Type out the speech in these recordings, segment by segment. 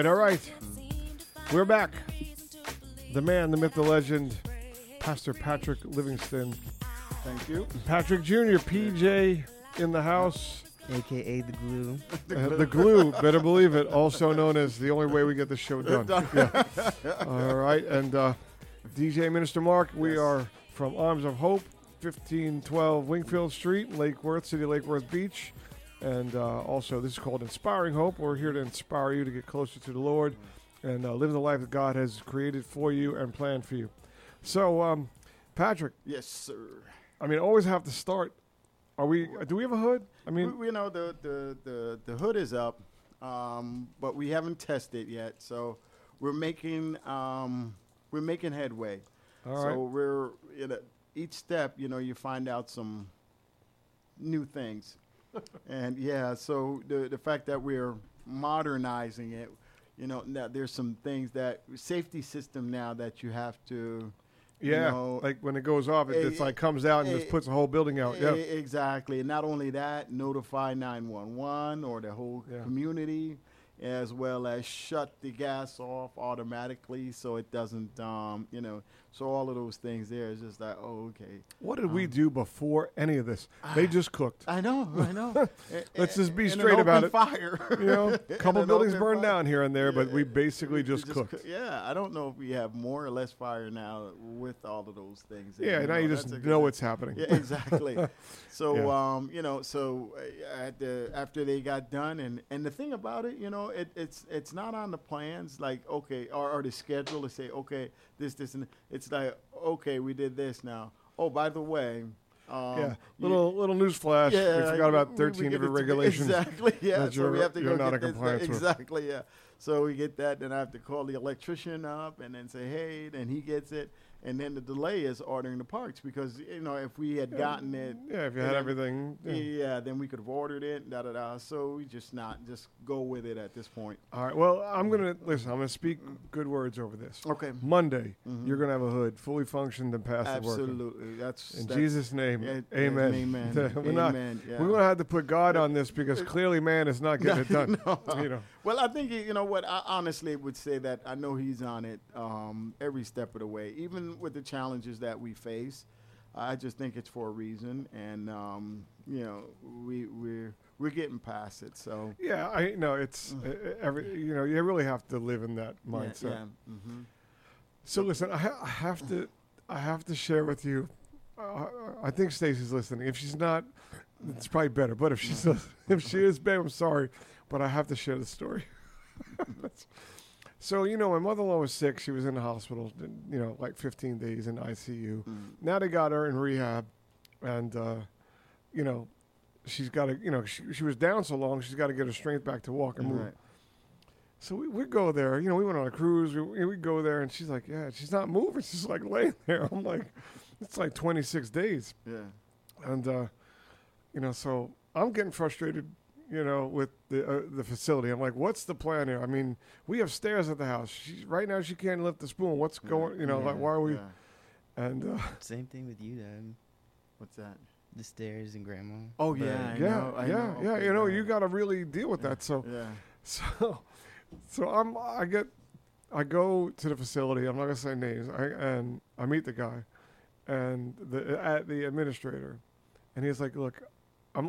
right, all right. We're back. The man, the myth, the legend, Pastor Patrick Livingston. Thank you. Patrick Jr., PJ in the house. aka the glue. Uh, the glue, better believe it, also known as the only way we get the show done. Yeah. All right, and uh, DJ Minister Mark, we are from Arms of Hope, 1512 Wingfield Street, Lake Worth, City of Lake Worth Beach. And uh, also, this is called Inspiring Hope. We're here to inspire you to get closer to the Lord and uh, live the life that God has created for you and planned for you. So, um, Patrick, Yes, sir. I mean, always have to start. Are we? Do we have a hood? I mean, we, we know the, the, the, the hood is up, um, but we haven't tested it yet. So we're making um, we're making headway. all so right. we're you know each step you know you find out some new things, and yeah. So the the fact that we're modernizing it, you know, now there's some things that safety system now that you have to. you Yeah, know, like when it goes off, it eh, just like comes out and eh, just puts the whole building out. Yeah, Exactly. And not only that, notify 911 or the whole Yeah. community, as well as shut the gas off automatically so it doesn't, um, you know, so all of those things there is just like, oh, okay. What did we Um, do before any of this? They just cooked. I know, I know. Let's just be straight about it. Fire. You know, a couple buildings burned fire. down here and there, but we basically we just cooked. coo- yeah, I don't know if we have more or less fire now with all of those things. Yeah, now you just know what's happening. Yeah, exactly. so, Yeah. um, you know, so uh, the after they got done, and and the thing about it, you know, it, it's it's not on the plans, like okay, or, or the schedule to say okay, this this and it's like okay, we did this now. Oh, by the way, um, yeah, you- little little news flash. yeah, we forgot about we- we thirteen get different regulations. Exactly. Yeah. so we have to you're go not get this- compliance. Exactly. Yeah. So we get that, then I have to call the electrician up and then say, hey, then he gets it, and then the delay is ordering the parts because you know if we had gotten it. Yeah, if you had then- everything. Yeah. yeah. then we could have ordered it. Da da da. So we just not just go with it at this point. All right. Well, I'm gonna listen. I'm gonna speak good words over this. Okay. Monday, Mhm. you're gonna have a hood fully functioned and working. Absolutely. That's In that's- Jesus' name, yeah, Amen. Amen. We're not- Yeah. We're gonna have to put God on this because clearly man is not getting it done. No. You know. Well, I think you know what. I honestly would say that I know he's on it um, every step of the way, even with the challenges that we face. I just think it's for a reason, and um, you know, we we're we're getting past it. So Yeah, I know it's uh, every. You know, you really have to live in that Mm. yeah, mindset. yeah. hmm So listen, I, ha- I have to, I have to share with you. Uh, I think Stacy's listening. If she's not, it's probably better. But if she's, if she is, babe, I'm sorry, but I have to share the story. so you know, my mother-in-law was sick. She was in the hospital. You know, like 15 days in ICU. Mm. Now they got her in rehab, and uh, you know, she's got to. You know, she, she was down so long. She's got to get her strength back to walk and move. Right. So we, we go there. You know, we went on a cruise. We, we go there, and she's like, "Yeah, she's not moving. She's like laying there." I'm like, "It's like 26 days," Yeah. and uh, you know, so I'm getting frustrated. You know, with the uh, the facility, I'm like, "What's the plan here?" I mean, we have stairs at the house. She, right now, she can't lift the spoon. What's going? You know, Yeah, like why are we? yeah. And uh, Same thing with you, Dad. What's that? The stairs and Grandma. Oh But- yeah. I yeah, know, I yeah, know. yeah. Okay, You know, yeah. you got to really deal with Yeah. that. So, Yeah. So, so I'm I get I go to the facility. I'm not gonna say names. I, and I meet the guy, and the at the administrator, and he's like, "Look,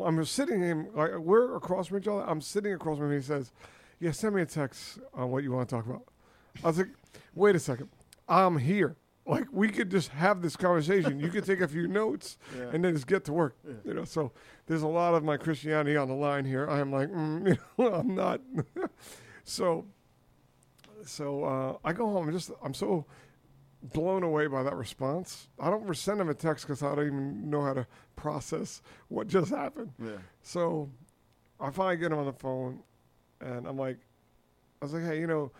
I'm I'm sitting him like we're across from each other. I'm sitting across from him. He says, "Yeah, send me a text on what you want to talk about." I was like, "Wait a second, I'm here." Like we could just have this conversation. You could take a few notes Yeah. and then just get to work. Yeah. You know, so there's a lot of my Christianity on the line here. I am like, mm, you know, I'm not. so, so uh, I go home. and just I'm so blown away by that response. I don't send him a text because I don't even know how to process what just happened. Yeah. So I finally get him on the phone, and I'm like, I was like, hey, you know,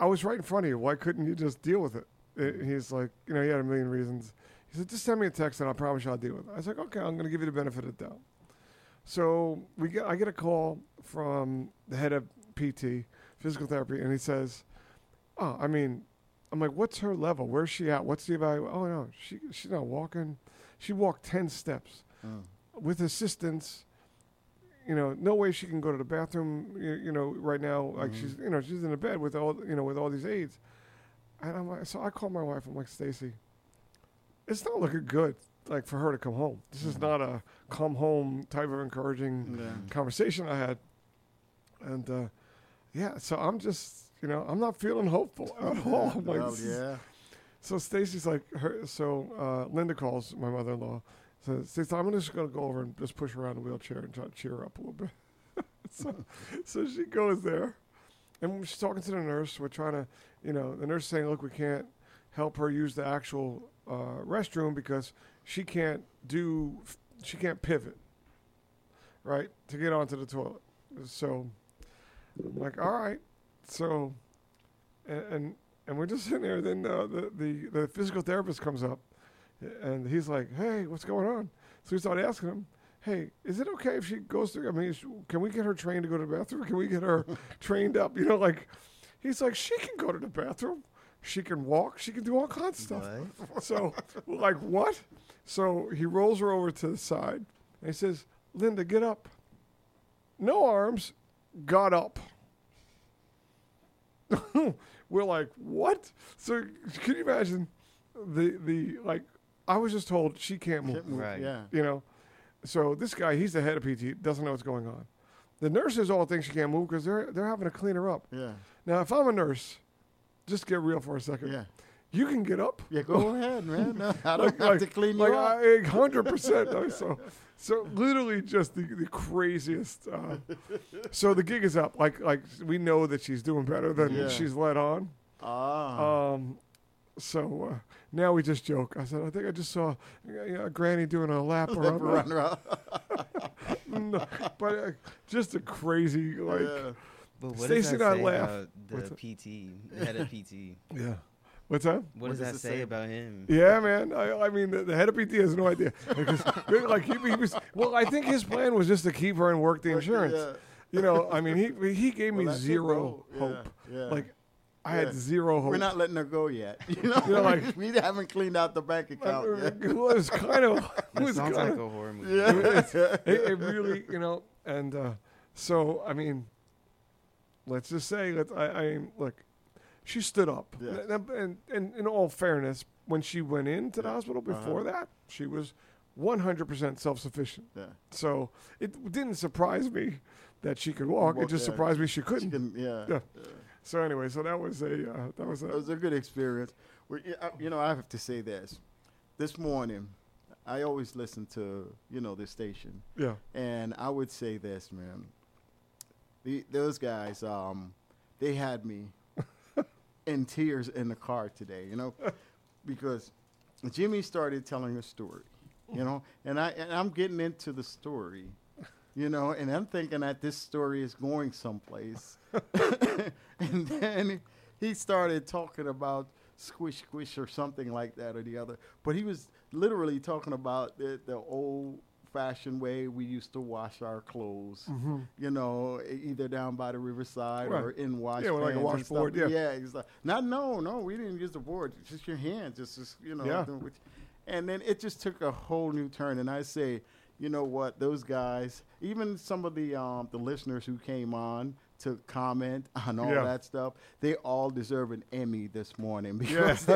I was right in front of you. Why couldn't you just deal with it? Uh, He's like, you know, he had a million reasons. He said, just send me a text and I promise you I'll deal with it. I was like, okay, I'm going to give you the benefit of the doubt. So we get, I get a call from the head of PT, physical therapy, and he says, oh, I mean, I'm like, what's her level? Where's she at? What's the evaluation? Oh, no, she, she's not walking. She walked 10 steps Oh. with assistance, you know, no way she can go to the bathroom, you, you know, right now. Like Mhm. she's, you know, she's in the bed with all, you know, with all these aides. And I'm like, so I call my wife. I'm like, Stacy, it's not looking good, like for her to come home. This is Mhm. not a come home type of encouraging Yeah. conversation I had. And uh, yeah, so I'm just, you know, I'm not feeling hopeful at all. I'm like, Well, yeah. so Stacy's like, her, so uh, Linda calls my mother-in-law. Says, Stacy, I'm just gonna go over and just push her around the wheelchair and try to cheer her up a little bit. so, so she goes there, and she's talking to the nurse. We're trying to, you know, the nurse is saying, look, we can't help her use the actual uh, restroom because she can't do, she can't pivot, right, to get onto the toilet. So I'm like, all right. So, and and, and we're just sitting there. Then uh, the, the the physical therapist comes up, and he's like, "Hey, what's going on?" So we start asking him, "Hey, is it okay if she goes through? I mean, can we get her trained to go to the bathroom? Can we get her trained up? You know, like." He's like, she can go to the bathroom. She can walk. She can do all kinds of stuff. So, like, what? So he rolls her over to the side and he says, Linda, get up. No arms, got up. We're like, what? So can you imagine the, the, like, I was just told she can't move, Can't move, Right. Yeah. you know? So this guy, he's the head of PT, doesn't know what's going on. The nurses all think she can't move because they're, they're having to clean her up. Yeah. Now, if I'm a nurse, just get real for a second. Yeah. You can get up. Yeah. Go ahead, man. No, I don't Like- have like- to clean you like up. I- hundred percent. So, so literally just the, the craziest. Uh, so the gig is up. Like like we know that she's doing better than Yeah. she's let on. ah. Um, so uh, now we just joke. I said I think I just saw uh, Granny doing a lap around. Run around. No, but uh, just a crazy like. yeah. But what Stacey does that and I say laugh. about the it? PT, the head of PT? Yeah. What's that? What, does does that say, say? about him? Yeah, man. I, I mean, the, the head of PT has no idea. Like he, he was. Well, I think his plan was just to keep her and work the insurance. Yeah. You know, I mean, he he gave me Well, that's it, zero hope. Yeah. yeah. Like, I Yeah. had zero hope. We're not letting her go yet. You know, You know, like- we haven't cleaned out the bank account yet. it was kind of. It That was sounds kind like of. a horror movie. Yeah. It, it really, you know, and uh, so I mean, let's just say that I, I look, she stood up, and, and, and in all fairness, when she went into the hospital Uh-huh. before that, she was 100% self-sufficient. yeah. So it didn't surprise me that she could walk. It just surprised me she She couldn't. can, yeah. Yeah. So anyway, so that was a uh, that was a It was a good experience. We, yeah, you know, I have to say this. This morning, I always listen to, you know, this station. yeah And I would say this, man. The, those guys, um, they had me in tears in the car today, you know, because Jimmy started telling a story, you know, and I and I'm getting into the story, you know, and I'm thinking that this story is going someplace, and then he started talking about squish squish or something like that or the other, but he was literally talking about the, the old fashioned way we used to wash our clothes. Hmm you know, either down by the riverside or in wash Yeah, like a washboard, yeah. yeah, like, not no, no, we didn't use the board, just your hands, just, just you know, Yeah. and then it just took a whole new turn. And I say, you know what, those guys, even some of the um, the listeners who came on to comment on all Yeah. that stuff, they all deserve an Emmy this morning Yeah. because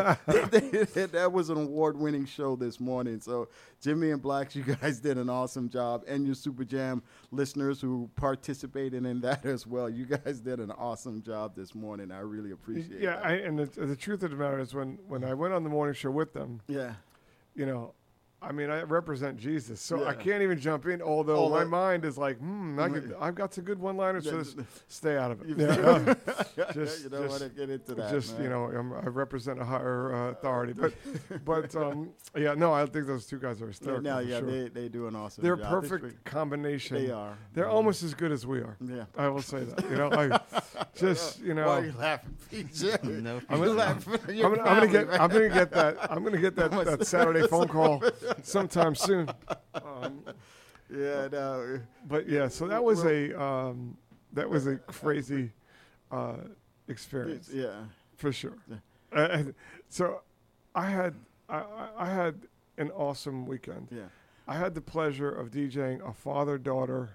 they, they, they- that was an award-winning show this morning. So Jimmy and Blacks, you guys did an awesome job, and your Super Jam listeners who participated in that as well. You guys did an awesome job this morning. I really appreciate. it. yeah. I, and the, the truth of the matter is, when when I went on the morning show with them, yeah. you know, I mean, I represent Jesus, so I can't even jump in. Although my Although- mind is like, hmm, I could, I've got some good one-liners. Yeah, Just stay out of it. You- Yeah, just- you don't want to get into that. just man. you know, I'm, I represent a higher uh, authority, but but um, yeah, no, I think those two guys are No, hysterical. no, for yeah, sure. they they do an awesome They're a job. Perfect great. combination. They are. They're Yeah. almost as good as we are. Yeah. I will say that. You know, I just you know. Why are you laughing, PJ? No, I'm gonna- laughing I'm gonna, I'm gonna family, get I'm gonna get that I'm gonna get that, That that Saturday phone call sometime soon. Um. Yeah, no. but yeah, so that was a um, that was a crazy uh, experience yeah. for sure. Uh, so I had I, I- had an awesome weekend. Yeah. I had the pleasure of DJing a father daughter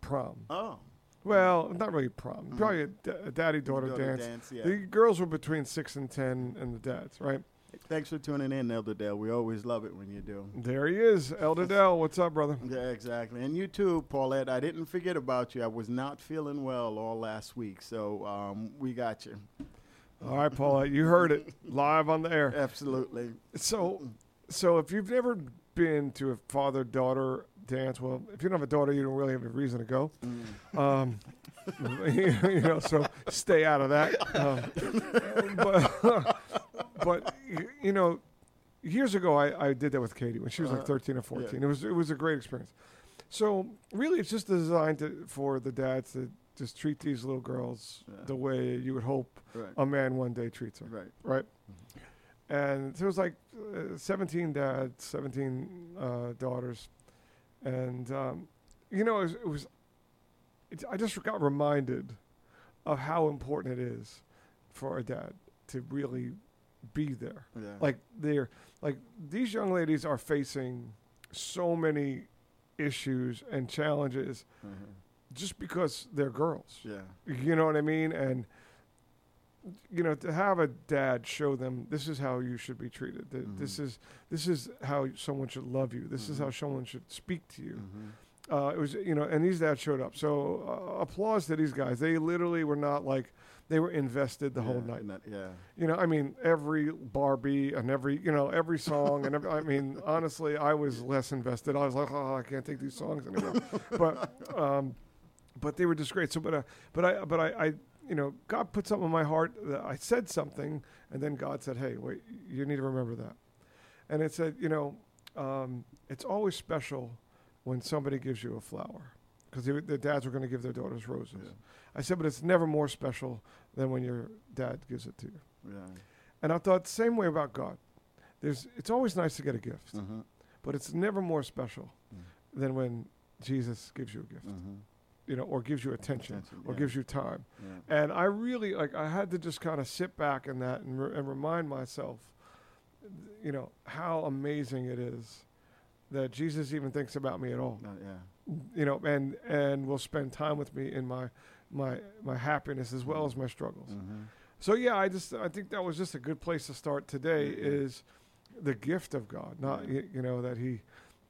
prom. Oh, Well, not really prom. Probably a, da- a daddy daughter Daughter dance. dance, yeah. The girls were between six and ten, and the dads, right? Thanks for tuning in, Elder Dale. We always love it when you do. There he is, Elder Dell. What's up, brother? Yeah, exactly. And you too, Paulette. I didn't forget about you. I was not feeling well all last week, so um, we got you. All right, Paulette. you heard it live on the air. Absolutely. So, so if you've never been to a father-daughter dance, well, if you don't have a daughter, you don't really have a reason to go. Um, you know, so stay out of that. Um, but, but you know, years ago, I, I did that with Katie when she was like Uh, 13 or 14. It was it was a great experience. So really, it's just designed to, for the dads to just treat these little girls Yeah. the way you would hope Right. a man one day treats her Right. right? And so it was like uh, 17 dads, 17 uh, daughters, and um, you know, it was. It was it, I just got reminded of how important it is for a dad to really be there. Yeah. Like they're like these young ladies are facing so many issues and challenges Mhm. just because they're girls. Yeah. You know what I mean? And you know, to have a dad show them this is how you should be treated. That This is this is how someone should love you. This is how someone should speak to you. Mhm. Uh, it was you know, and these dads showed up. So uh, applause to these guys. They literally were not like they were invested the whole Yeah, night. not- yeah. You know, I mean, every Barbie and every you know every song and every, I mean, honestly, I was less invested. I was like, oh, I can't take these songs anymore. but um, but they were just great. So, but uh, but I but I, I you know God put something in my heart. That I said something, and then God said, hey, wait, you need to remember that. And it said, you know, um, it's always special when somebody gives you a flower because the dads were going to give their daughters roses. Yeah. I said, but it's never more special than when your dad gives it to you. Yeah. And I thought the same way about God. There's, it's always nice to get a gift, Mhm. but it's never more special Mm. than when Jesus gives you a gift, Mhm. you know, or gives you attention, Attention, or yeah. gives you time. Yeah. And I really like. I had to just kind of sit back in that and, re- and remind myself, you know, how amazing it is that Jesus even thinks about me at all. No, yeah. You know, and and will spend time with me in my my my happiness as well as my struggles. Mhm. So yeah, I just I think that was just a good place to start today. Mhm. Is the gift of God, not Yeah. y you know that he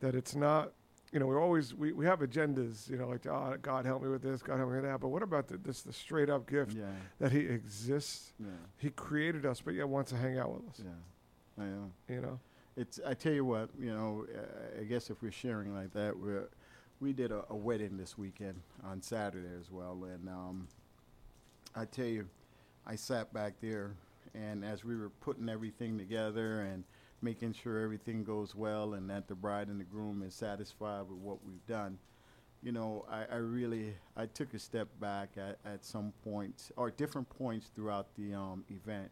that it's not. You know, we always we, we have agendas. You know, like oh, God help me with this, God help me with that. But what about the, this the straight up gift Yeah. that He exists? Yeah. He created us, but yet wants to hang out with us. Yeah. I know. You know, It's. I tell you what. You know. Uh, I guess if we're sharing like that, we're. We did a, a wedding this weekend on Saturday as well, and um, I tell you, I sat back there, and as we were putting everything together and making sure everything goes well, and that the bride and the groom is satisfied with what we've done, you know, I, I really I took a step back at, at some points or different points throughout the um, event,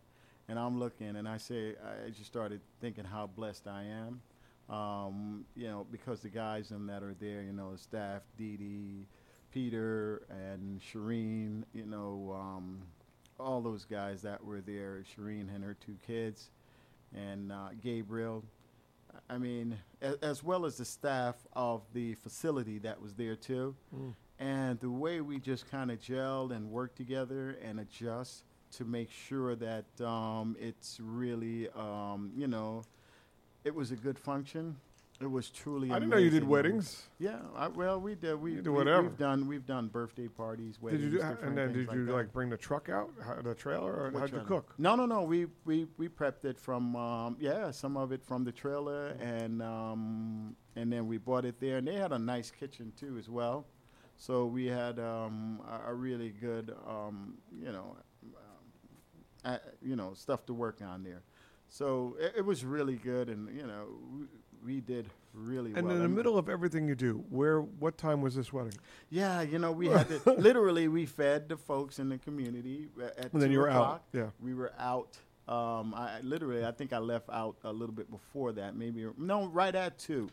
and I'm looking and I say I just started thinking how blessed I am, um, you know, because the guys and that are there, you know, the staff, Dee Dee, Peter, and Shireen, you know, um, all those guys that were there, Shireen and her two kids, and uh, Gabriel. I mean, a- as well as the staff of the facility that was there too. And the way we just kind of gelled and worked together and adjust to make sure that um, it's really, um, you know, it was a good function. It was truly. I didn't know you did amazing. weddings. Yeah, I, well, we did. We, you do we whatever. we've done. We've done birthday parties, weddings, Did you do? different And then things did you that. like bring the truck out, how- the trailer, or What how'd you trailer? cook? No, no, no. We we we prepped it from um, yeah, some of it from the trailer, and um, and then we bought it there, and they had a nice kitchen too as well. So we had um, a, a really good um, you know uh, you know stuff to work on there. So it, it was really good, and you know we, we did really And well. in the middle of everything you do, where, what time was this wedding? yeah, you know, we had to literally we fed the folks in the community at And then two you were o'clock. out. Yeah. We were out. Um, I literally, I think I left out a little bit before that, maybe no, right at two.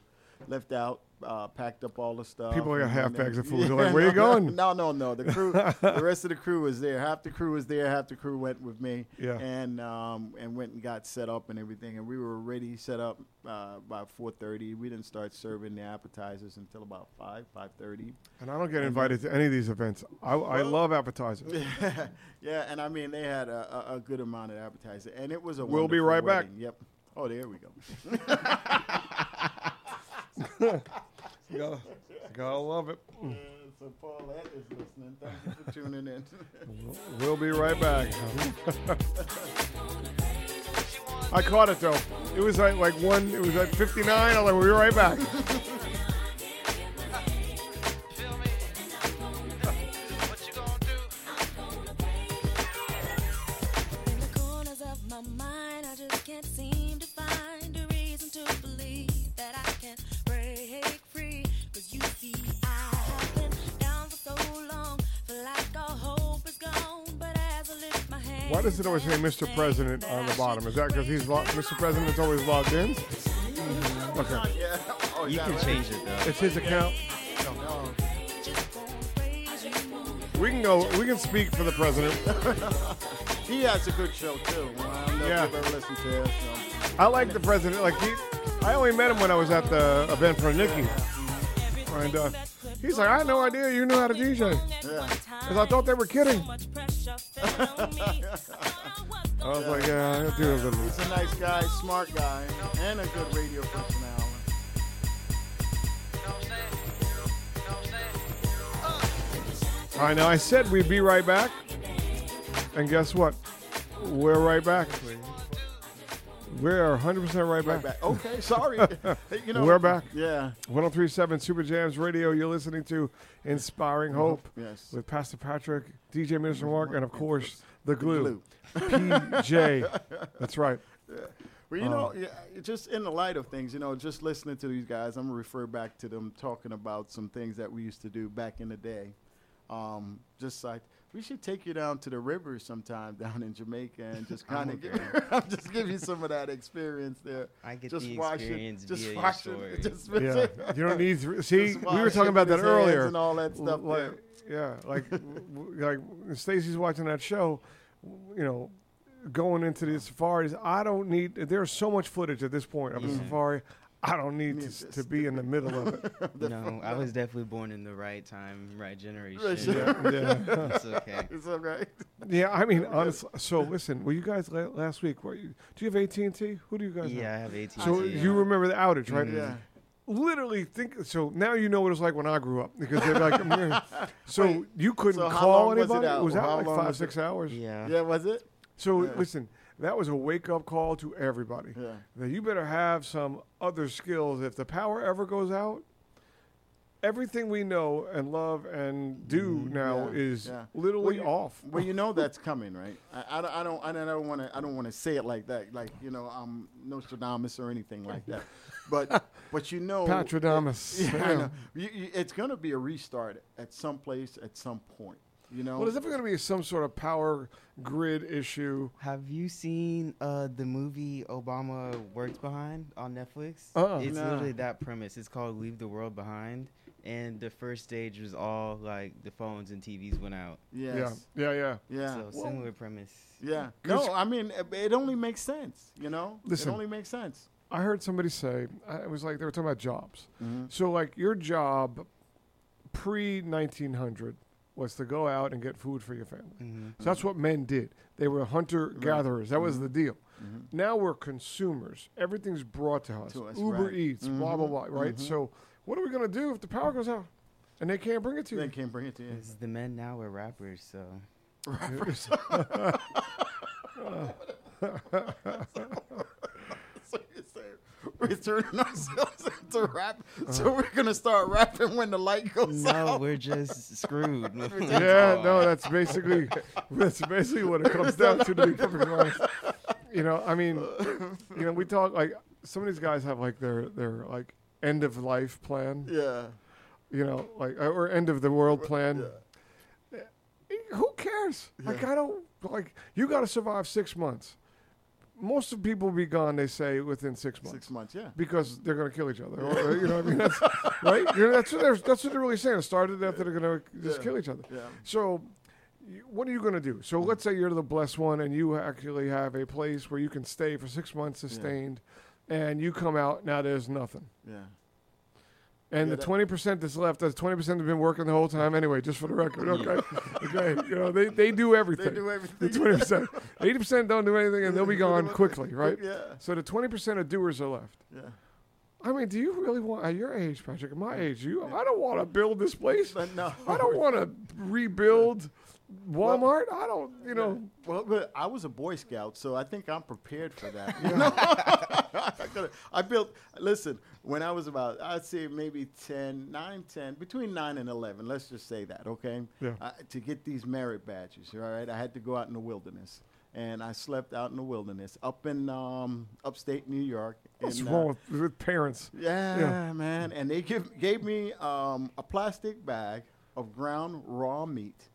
Left out, uh, packed up all the stuff. People got and half bags of food. They're like, "Where you going?" No, no, no. The crew, the rest of the crew was there. Half the crew was there. Half the crew went with me. Yeah. And um, and went and got set up and everything. And we were already set up uh, by 4:30. We didn't start serving the appetizers until about five, 5:30. And I don't get invited to any of these events. I, I love appetizers. yeah, and I mean they had a, a, a good amount of appetizers, and it was a. We'll be right back. Yep. Oh, there we go. You gotta, you gotta love it. so Paulette is listening. Thank you for tuning in. We'll be right back. I caught it though. It was like like one. It was at 59. I was like, we'll be right back. In the does it always say Mr. President on the bottom? Is that because he's lo- Mr. President's always logged in? Mm-hmm. Okay. Oh, You can right? change it though. it's his account. We can go. We can speak for the president. He has a good show too. I don't know Yeah. if you've ever listened to his show. I like the president. Like he, I only met him when I was at the event for Nikki, and uh, he's like, I had no idea you knew how to DJ. Yeah. Because I thought they were kidding. I was like, yeah, I do a little. He's a nice guy, smart guy, and a good radio personality. All right, now I said we'd be right back, and guess what? We're right back. We're 100% right Right back. back. Okay, sorry. You know, We're back. Yeah. 1037 Super Jams Radio. You're listening to Inspiring mm-hmm. Hope Yes. with Pastor Patrick, DJ Minister mm-hmm. Mark, and of course, the glue, Glue. PJ. That's right. Well, you know, um, yeah, just in the light of things, you know, just listening to these guys, I'm gonna refer back to them talking about some things that we used to do back in the day. Um, just like we should take you down to the river sometime down in Jamaica and just kind of give, just give you some of that experience there. I get just the watch it, experience just via your watch story. it, just Yeah. You don't need to. See, we were talking about that earlier. and all that stuff. like, there. yeah, like, w- w- like Stacy's watching that show, you know, going into the safaris. I don't need. There's so much footage at this point of a Yeah. Mm-hmm. safari. I don't need Need to, to be in the middle of it. no, I was definitely born in the right time, right generation. Yeah, yeah. It's okay. It's all right. yeah. I mean, honestly. So listen, were you guys la- last week? Were you, do you have AT and T? Who do you guys have? Yeah, I have 18. So you remember the outage, right? Mhm. Yeah. Literally think so. Now you know what it was like when I grew up because they're like, I'm here. so Wait, you couldn't so call long was it anybody. out? was How out like five, was six it? hours. Yeah. Yeah, was it? So Yeah. listen, that was a wake up call to everybody. Yeah. That you better have some other skills. If the power ever goes out, everything we know and love and do now Mm-hmm. Yeah, is yeah. literally Well, you- off. Well, you know that's coming, right? I, I, don't- I don't I don't want to I don't want to say it like that, like you know I'm Nostradamus or anything like that. But but you know, Patradamus. Yeah, I Yeah. know. You, you, it's going to be a restart at some place at some point. You know. Well, there's definitely going to be some sort of power grid issue. Have you seen uh, the movie Obama Works Behind on Netflix? Uh-uh. It's Nah. literally that premise. It's called Leave the World Behind. And the first stage was all like the phones and TVs went out. yes. Yeah, yeah, yeah. Yeah. So Well, similar premise. Yeah. No, I mean it, it only makes sense. You know. Listen. It only makes sense. I heard somebody say uh, it was like they were talking about jobs. Mhm. So, like your job pre 1900 was to go out and get food for your family. hmm So that's what men did. They were hunter gatherers. That was the deal. Mhm. Now we're consumers. Everything's brought to us. To us, Uber right. Eats, blah blah Mhm, blah. Right. So what are we gonna do if the power goes out and they can't bring it to you. They can't bring it to you. The men now are rappers, so Rappers. so you're saying we're turning ourselves into rap, so we're gonna start rapping when the light goes no, out. we're just screwed. yeah, no, that's basically that's basically what it comes down to. To be perfectly honest, you know, I mean, you know, we talk like some of these guys have like their their like end of life plan. Yeah. you know, like uh, or end of the world plan. Eh, Who cares? Like I don't like you got to survive six months. Most of people will be gone. They say within six months. Six months, yeah. because they're going to kill each other. Or, you know, what I mean, that's right. You know, that's what they're that's what they're really saying. It Started that they're going to just Yeah. kill each other. Yeah. So, what are you going to do? So, let's say you're the blessed one, and you actually have a place where you can stay for six months sustained, and you come out now. There's nothing, Yeah. And the twenty percent that's left, that's twenty percent have been working the whole time anyway. Just for the record, okay, okay. You know, they they do everything. They do everything. the twenty percent, eighty percent don't do anything, and they'll be gone quickly, right? Yeah. So the twenty percent of doers are left. Yeah. I mean, do you really want at your age, Patrick? At my age, you I don't want to build this place. But no. I don't want to rebuild Walmart. I don't, you know. Well, but I was a Boy Scout, so I think I'm prepared for that. You know? I coulda- I built, listen, when I was about, I'd say maybe 10, 9, 10, between 9 and 11, let's just say that, okay? Yeah. Uh, to get these merit badges, all right, I had to go out in the wilderness. And I slept out in the wilderness up in um, upstate New York. What's in, uh, wrong with, with parents? yeah, Yeah. man. And they give, gave me um, a plastic bag of ground raw meat.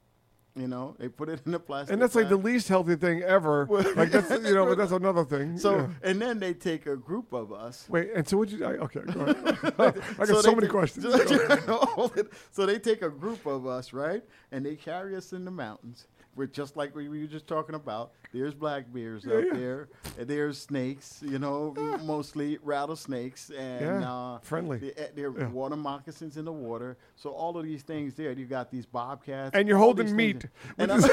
You know, they put it in a plastic. And that's like the least healthy thing ever. like that's you know, but that's another thing. So, Yeah. and then they take a group of us. wait, and so would you? I, okay, go ahead. I got so, they many take- questions. It. so they take a group of us, right? And they carry us in the mountains. We're just like we were just talking about. There's black bears Yeah, up yeah. there. And there's snakes, you know, mostly rattlesnakes. And Yeah, uh, friendly. They, there are Yeah. water moccasins in the water. So all of these things there. You got these bobcats. And you're holding meat. And I'm-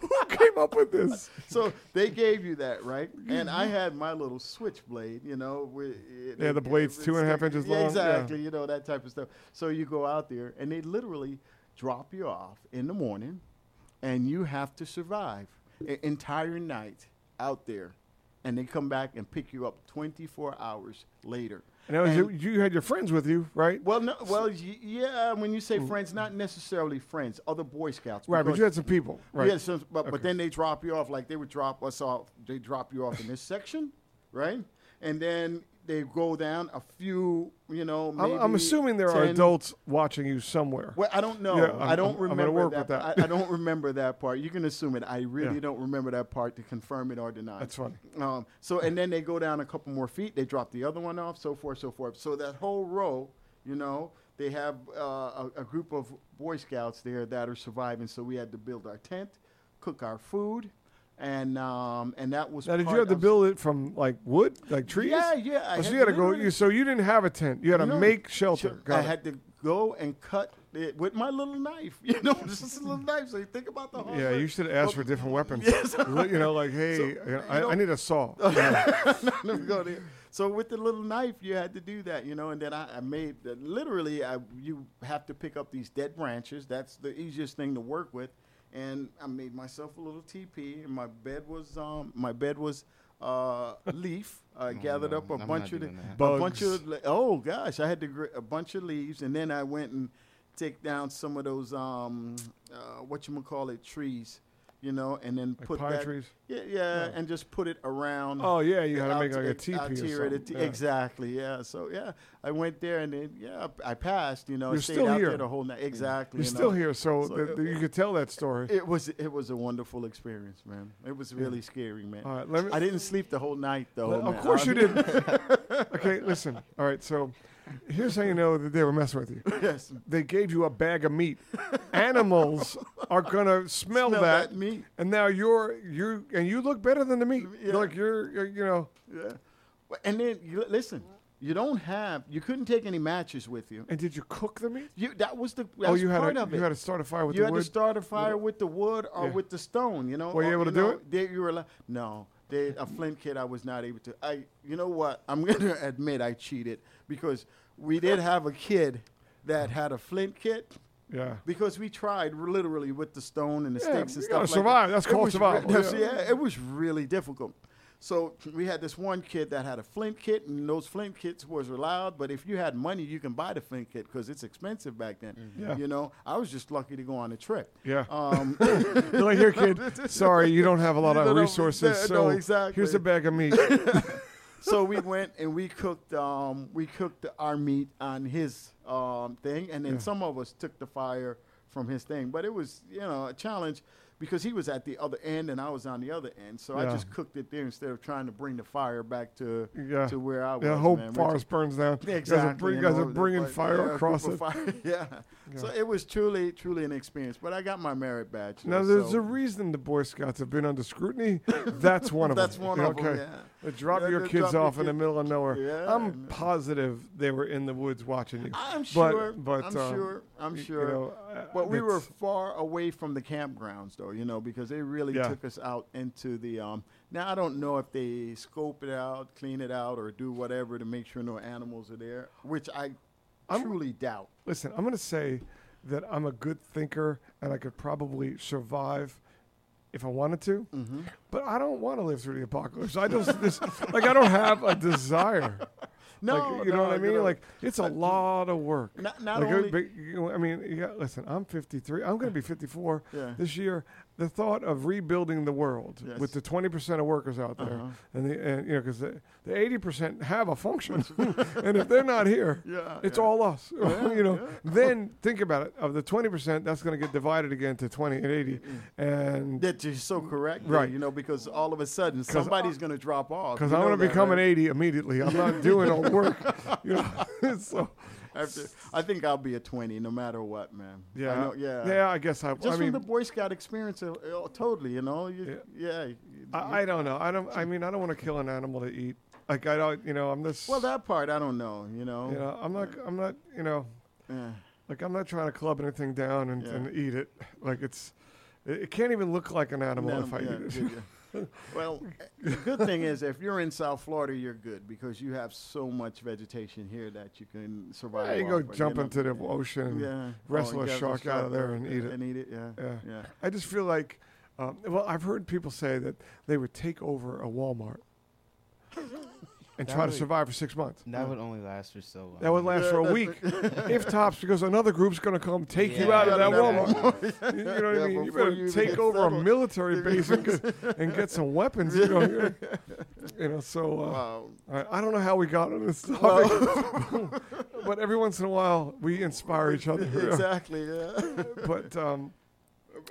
Who came up with this? so they gave you that, right? And I had my little switchblade, you know. With, Yeah, the blade's two and a half inches yeah, long, yeah. Exactly, you know, that type of stuff. So you go out there, and they literally drop you off in the morning, and you have to survive an entire night out there. And they come back and pick you up 24 hours later. And And- you, you had your friends with you, right? Well, no, well, y- yeah. When you say mm. friends, not necessarily friends, other Boy Scouts. Right, but you had some people, right? yeah, but, but then they drop you off like they would drop us off. They drop you off in this section, right? And then they go down a few, you know. I'm, I'm assuming there are adults watching you somewhere. Well, I don't know. Yeah, I'm- I I'm gonna remember work that. with that. I, I don't remember that part. You can assume it. I really Yeah. don't remember that part to confirm it or deny. It. That's funny. Um, so and then they go down a couple more feet. They drop the other one off, so forth, so forth. So that whole row, you know, they have uh, a, a group of Boy Scouts there that are surviving. So we had to build our tent, cook our food, and um, and that was. Now, did you have to build it from like wood, like trees? Yeah, yeah. Oh, so you had to go. You, so you didn't have a tent. You had to No. make shelter. Got I it. had to go and cut it with my little knife. You know, just a little knife. So you think about the whole. yeah, work. you should ask for different weapons. Yes. you know, like, hey, So, you know, I, I need a saw. Never go there. So with the little knife, you had to do that, you know. And then I, I made uh, literally, I, you have to pick up these dead branches. That's the easiest thing to work with. And I made myself a little teepee, and my bed was um, my bed was uh, leaf. I gathered no, up a I'm bunch of the, doing a bunch of oh gosh, I had to gr- a bunch of leaves, and then I went and take down some of those um, uh, what you call it trees, you know, and then Like put pine that trees? yeah, yeah, and just put it around. Oh yeah, you had to make like a teepee out or here at a something. t- Yeah. Exactly, yeah. So yeah, I went there and then yeah, I passed. You know, You're stayed still out here. there the whole night. Exactly. You're you still here, so, So th- it- you could tell that story. It was it was a wonderful experience, man. It was really scary, man. All right, let me. I didn't sleep the whole night though. Man. of course you didn't. okay, listen. All right, so here's how you know that they were messing with you. yes. They gave you a bag of meat. Animals are gonna smell, Smell that, that meat. and now you're you and you look better than the meat. Yeah. Like you're, you're you know. Yeah. Well, And then you, listen, you don't have you couldn't take any matches with you. And did you cook the meat? You that was the that oh, was you had part to of you had to start a fire with you the had wood. to start a fire with the wood or Yeah. with the stone. You know. Were you or, able to do know, it? They, you were like, no. They, a flint kit, I was not able to. I, you know what? I'm gonna admit I cheated because we did have a kid that had a flint kit. yeah. Because we tried literally with the stone and the Yeah, sticks and stuff. like survive. That. That's It called was re- survival, yeah. yeah, it was really difficult. So we had this one kid that had a flint kit, and those flint kits was allowed. But if you had money, you can buy the flint kit because it's expensive back then. Yeah. You know, I was just lucky to go on a trip. Yeah. Um, like, here, kid. Sorry, you don't have a lot of no, resources. no, So exactly. here's a bag of meat. so we went and we cooked um, we cooked our meat on his um, thing, and then Yeah. some of us took the fire from his thing. But it was you know a challenge because he was at the other end and I was on the other end. So I just cooked it there instead of trying to bring the fire back to Yeah. to where I was. Yeah, whole man, forest burns down. yeah, You guys are, exactly. bring- you guys are bringing but, fire yeah, across it. fire, yeah. So it was truly, truly an experience. But I got my merit badge. Now, though, there's so a reason the Boy Scouts have been under scrutiny. That's one of That's them. one of okay. them. Drop Yeah, your kids drop your off in the middle of nowhere. Yeah, I'm positive they were in the woods watching you. I'm sure. but, I'm um, sure. I'm Y- you sure. know, uh, But we were far away from the campgrounds, though, you know, because they really Yeah. took us out into the. Um, now I don't know if they scope it out, clean it out, or do whatever to make sure no animals are there, which I I'm- truly doubt. Listen, I'm going to say that I'm a good thinker and I could probably survive if I wanted to, Mm-hmm. but I don't want to live through the apocalypse. I just this, like I don't have a desire. No, like, you know what I you mean? know, like it's a lot of work. Not, not Like, only. but, you know, I mean, got, listen, I'm 53. I'm going to be 54 Yeah. this year. The thought of rebuilding the world Yes. with the 20% of workers out there, Uh-huh. and the and, you know, because the, the 80% have a function, and if they're not here, Yeah, it's yeah. all us. Yeah, you know. Then think about it. Of the 20%, that's going to get divided again to 20 and 80, and That you're so correct, Right. You know, because all of a sudden somebody's going to drop off. because I'm going to become right? an 80 immediately. I'm not doing all work. You know. so After, I think I'll be a 20 no matter what, man. I yeah, know- yeah. yeah. I guess I. Just I from mean, the Boy Scout experience, uh, uh, totally, you know. You, yeah. you- I, I don't know. I don't. I mean, I don't want to kill an animal to eat. Like I don't. You know, I'm this. well, that part I don't know. You know. You know, I'm not. I'm not. You know, Yeah. like I'm not trying to club anything down and, Yeah. and eat it. Like it's. It, it can't even look like an animal An if I animal, eat yeah, it. Well, the good thing is if you're in South Florida, you're good because you have so much vegetation here that you can survive. Yeah, you go off jump into the ocean. Yeah. wrestle Oh, a shark out of there and eat it. And eat it. Yeah. Yeah. Yeah. I just feel like. Um, well, I've heard people say that they would take over a Walmart and That try to would- survive for six months. That would only last for so long. That would last for a week, if tops, because another group's going to come take you Yeah. out of that Walmart. you know what Yeah, I mean? You before better you even take get over a settled. military base and get, and get some weapons. You know, you you know. So uh, Wow. I, I don't know how we got on this topic, but every once in a while we inspire each other. you know. exactly. Yeah. But um,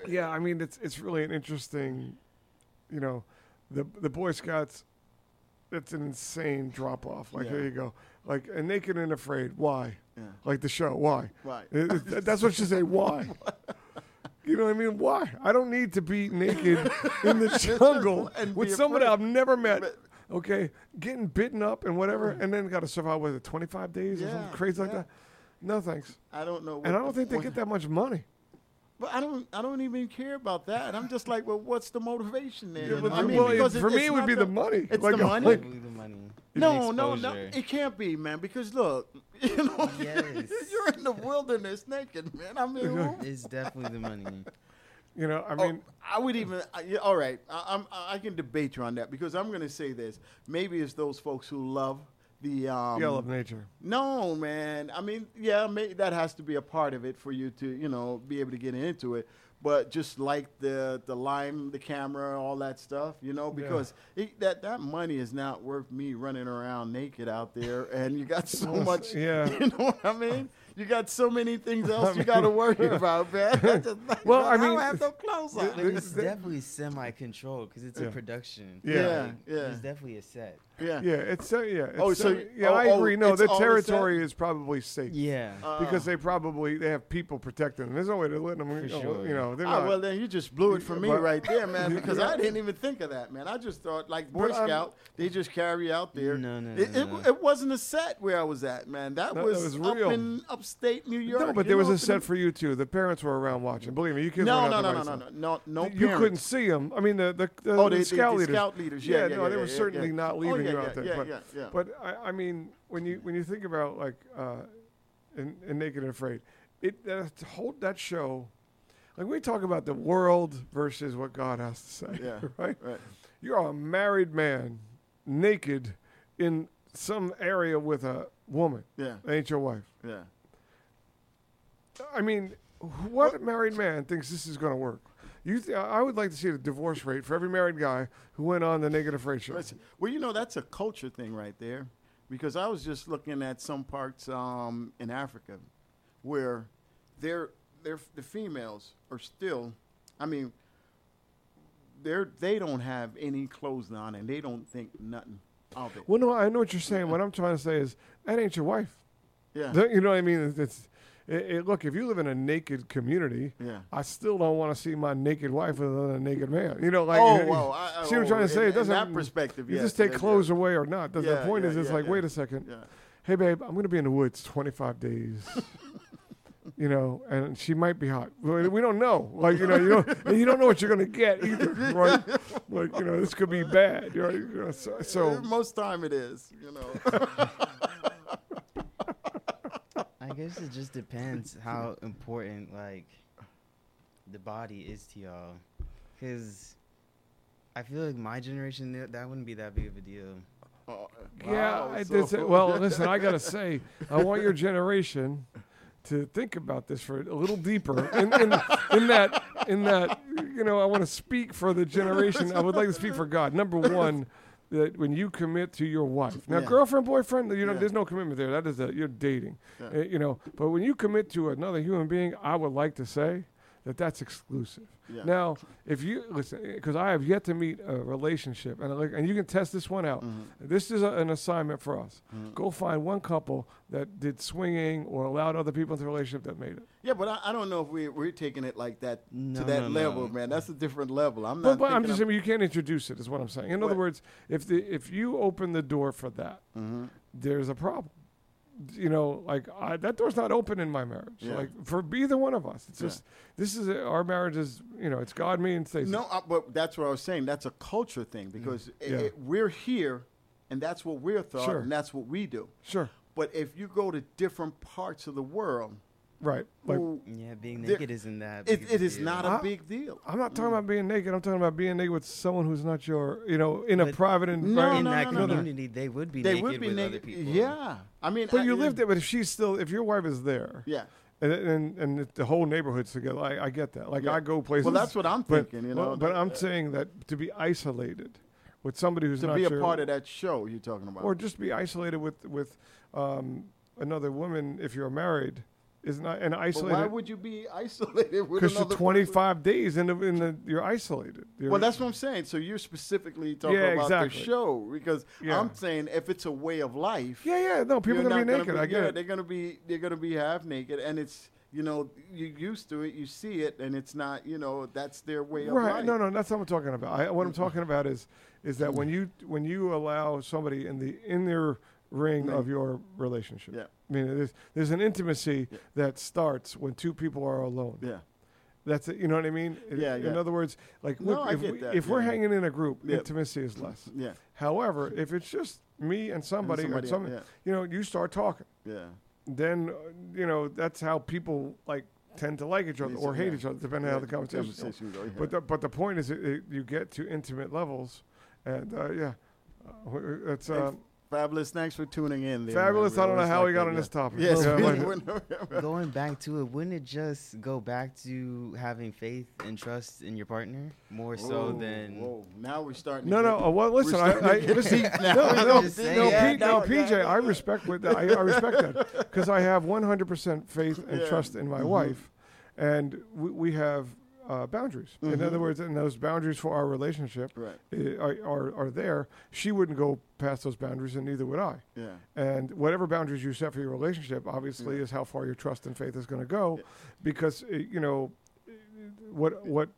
yeah, I mean it's it's really an interesting, you know, the the Boy Scouts. It's an insane drop off. Like Yeah. there you go. Like and naked and afraid. Why? yeah. Like the show. Why? Right. It- it- that's what you say. Why? You know what I mean? Why? I don't need to be naked in the jungle And with be somebody afraid. I've never met. But- Okay, getting bitten up and whatever, and then got to survive with it 25 days or Yeah, something crazy like yeah. that. No thanks. I don't know. And I don't think they get that much money. But I don't. I don't even care about that. I'm just like, well, what's the motivation there? Yeah, you? I mean, well, because for it- me, it would be the money. It's Like, the money. like- Probably the money. No, no, no. It can't be, man. Because look, you know, Yes. you're in the wilderness naked, man. I mean, It's definitely the money. You know, I Oh, mean, I would even. I, yeah, all right, I, I'm. I can debate you on that because I'm going to say this. Maybe it's those folks who love the. Um, you love nature. No, man. I mean, yeah, may, that has to be a part of it for you to, you know, be able to get into it. But just like the the lime, the camera, all that stuff, you know, Yeah. because it, that that money is not worth me running around naked out there, and you got so Well, much. yeah. You know what I mean? You got so many things else you mean, got to worry about, man. That's just like, Well, I I mean, don't have no clothes on. But it's definitely semi-controlled because it's Yeah. a production. Yeah. Yeah, Like, yeah. It's definitely a set. Yeah. Yeah, it's uh, yeah. It's, Oh, so uh, yeah, oh, I oh, agree. No, the territory is probably safe. Yeah. Uh, because they probably they have people protecting them. There's no way to let them. For you know, sure. You know, they're Ah, not. well, then you just blew it for me But- right there, man. Because I didn't even think of that, man. I just thought, like Boy But, um, Scout, they just carry out there. No, no, it, no, it, no. it wasn't a set where I was at, man. That No, that was, was up real. in upstate New York. no, but there was a set for you too. The parents were around watching. Believe me, you kids No, weren't no, out no, no, no, no, no, no. You couldn't see them. I mean, the the, the, Oh, the they, they- scout leaders. scout leaders. Yeah, yeah, no, yeah, they were yeah, certainly yeah. not Oh, leaving yeah, you yeah, out there. Yeah, but but I, I mean, when you when you think about like uh, in, in Naked and Afraid, it that whole that show, like we talk about the world versus what God has to say. Yeah, right. right. You're a married man, naked, in some area with a woman. Yeah, That ain't your wife. yeah. I mean, what married man thinks this is going to work? You, th- I would like to see the divorce rate for every married guy who went on the negative show. Listen, well, you know that's a culture thing right there, because I was just looking at some parts um, in Africa where they're, they're the females are still, I mean, they're they don't have any clothes on and they don't think nothing of it. Well, no, I know what you're saying. What I'm trying to say is that ain't your wife. Yeah, You know what I mean? It's it, it, look. If you live in a naked community, yeah. I still don't want to see my naked wife with another naked man. You know, like oh, well, I, I- see what I'm oh, trying to oh, say? in- It doesn't. that perspective. You yes, just take yeah, clothes away or not. The, the point yeah, is, it's yeah, like, yeah. wait a second. Yeah. Hey, babe, I'm going to be in the woods 25 days. you know, and she might be hot. We don't know. Like, you know, you don't, you don't know what you're going to get either, right? Like, you know, this could be bad. Right? So, so most time it is, you know. I guess it just depends how important like the body is to y'all, because I feel like my generation that- that wouldn't be that big of a deal. Oh, Yeah, wow, I so- did say, well, listen, I got to say, I want your generation to think about this for a little deeper. In, in, in that, in that, you know, I want to speak for the generation. I would like to speak for God. Number one, that when you commit to your wife, now Yeah. girlfriend, boyfriend, you know, Yeah. there's no commitment there. That is a, you're dating. Uh, you know. But when you commit to another human being, I would like to say that that's exclusive. Yeah. Now, if you listen, because I have yet to meet a relationship, and like, and you can test this one out. Mhm. This is a, an assignment for us. Mhm. Go find one couple that did swinging or allowed other people into the relationship that made it. Yeah, but I, I don't know if we we're taking it like that No, to that no, level, no. man. That's a different level. I'm not. but I'm thinking just of- saying you can't introduce it. Is what I'm saying. In other words, if the if you open the door for that, Mhm. there's a problem. You know, like I, that door's not open in my marriage. Yeah. Like for either one of us, it's Yeah. just this is our marriage is you know it's God, me, and Stacey. No, uh, but that's what I was saying. That's a culture thing because i- Yeah. i- we're here, and that's what we're taught, Sure. and that's what we do. Sure, But if you go to different parts of the world, right. Like Yeah, being naked isn't that. it, big it is deal. not Huh? a big deal. I'm not talking about being naked. I'm talking about being naked with someone who's not your, you know, in a But private No, environment. in no, that no, no, no. community, they would be They naked would be with naked. other people. Yeah, I mean, But I- you live there. But if she's still, if your wife is there, Yeah. and and, and the whole neighborhood's together, I, I get that. Like Yeah. I go places. Well, that's what I'm but, thinking. You well, know, but I'm that- saying that to be isolated with somebody who's to not be a your, part of that show you're talking about. or just be isolated with with um, another woman if you're married is not and but why isolated would you be isolated because you're another 25 days in the in the you're isolated. You're- Well, that's what I'm saying. So you're specifically talking Yeah, about exactly. the show because Yeah. I'm saying if it's a way of life, yeah, yeah. No, people you're gonna be naked. I get yeah, it. They're gonna be they're gonna be half naked, and it's you know you're used to it. You see it, and it's not you know that's their way of Right. life. Right? No, no, that's not what I'm talking about. I, what I'm talking about is is that when you when you allow somebody in the in ring Ring. of your relationship. Yeah. I mean, there's there's an intimacy Yeah. that starts when two people are alone. Yeah. That's it. You know what I mean? In- Yeah, In yeah. other words, like No, look, if, we, if we're hanging in a group, intimacy is less. Yeah. However, if it's just me and somebody, somebody, or some, yeah. you know, you start talking, Yeah. then uh, you know that's how people like tend to like each other or hate each other, depending on how the conversation goes. conversation goes. Yeah. But the, but the point is, it, it, you get to intimate levels, and uh, yeah, uh, Hey, um, Fabulous. Thanks for tuning in. There, fabulous. man. I don't know how we got on this topic. Yes. Yeah, we like- Going back to it, wouldn't it just go back to having faith and trust in your partner more so Whoa, than? Whoa. Now we're starting. no, to no. get- Uh, well, listen, I, I get listen. now. No, I'm no, just no, saying. Pete, no, no, PJ. no. I respect what that. I, I respect that because I have 100% faith and Yeah. trust in my Mhm. wife, and we, we have uh, boundaries. In Mhm. other words, and those boundaries for our relationship Right. uh, are, are are there. She wouldn't go past those boundaries, and neither would I. Yeah. And whatever boundaries you set for your relationship, obviously, Yeah. is how far your trust and faith is going to go, Yeah. because uh, you know what what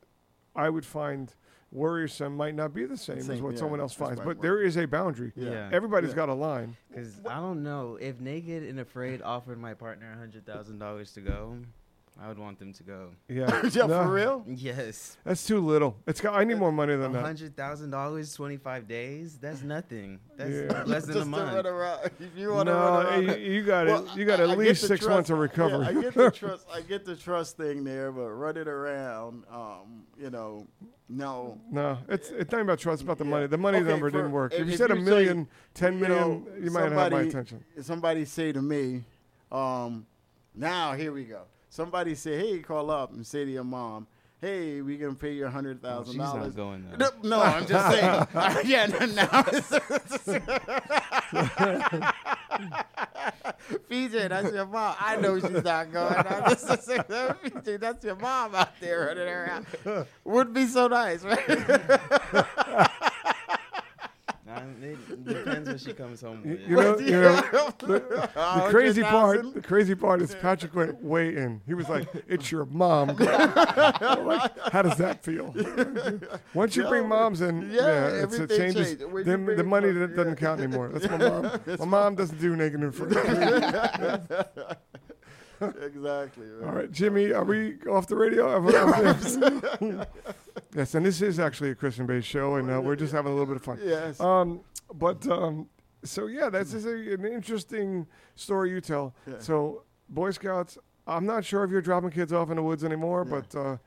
I would find worrisome might not be the same, as what yeah, someone else finds. But there is a boundary. Yeah. Everybody's Yeah. got a line. Because I don't know if naked and afraid offered my partner a hundred thousand dollars to go, I would want them to go. Yeah, yeah. No, For real. Yes, That's too little. It's got. I need more money a than that. hundred thousand dollars, twenty five days. That's nothing. That's Yeah. less than a Just to run month. around. If you want to No, run around. you, you got Well, it. You got I- at I least the six trust- months of recovery. Yeah, I get the trust. I get the trust thing there, but run it around. Um, you know, no. no, it's it's not about trust. It's about the Yeah. money. The money Okay, number for- didn't work. If, if- you said a you say, million, ten you know, you might have my somebody- attention. Somebody say to me, um, now here we go. Somebody say, hey, call up and say to your mom, hey, we gonna pay you a hundred thousand she's not dollars. going there. No, no, I'm just saying. yeah, no, now. PJ, that's your mom. I know she's not going. I'm just saying, PJ, that's your mom out there running around. Would be so nice, right? Nah, it depends when she comes home You, with. you know, you know, the, the crazy part, the crazy part is Patrick went way in. He was like, "It's your mom." Like, how does that feel? Once you bring moms in, Yeah, yeah, it's, it everything changes. changed. Then the money from- that doesn't yeah. count anymore. That's my mom. my mom doesn't do negative for exactly. All right, Jimmy, are we off the radio? Yes, and this is actually a Christian-based show, and uh, we're just having a little bit of fun. Yes. Um, but um, so yeah, that's just a, an interesting story you tell. Yeah. So Boy Scouts, I'm not sure if you're dropping kids off in the woods anymore, Yeah. but uh,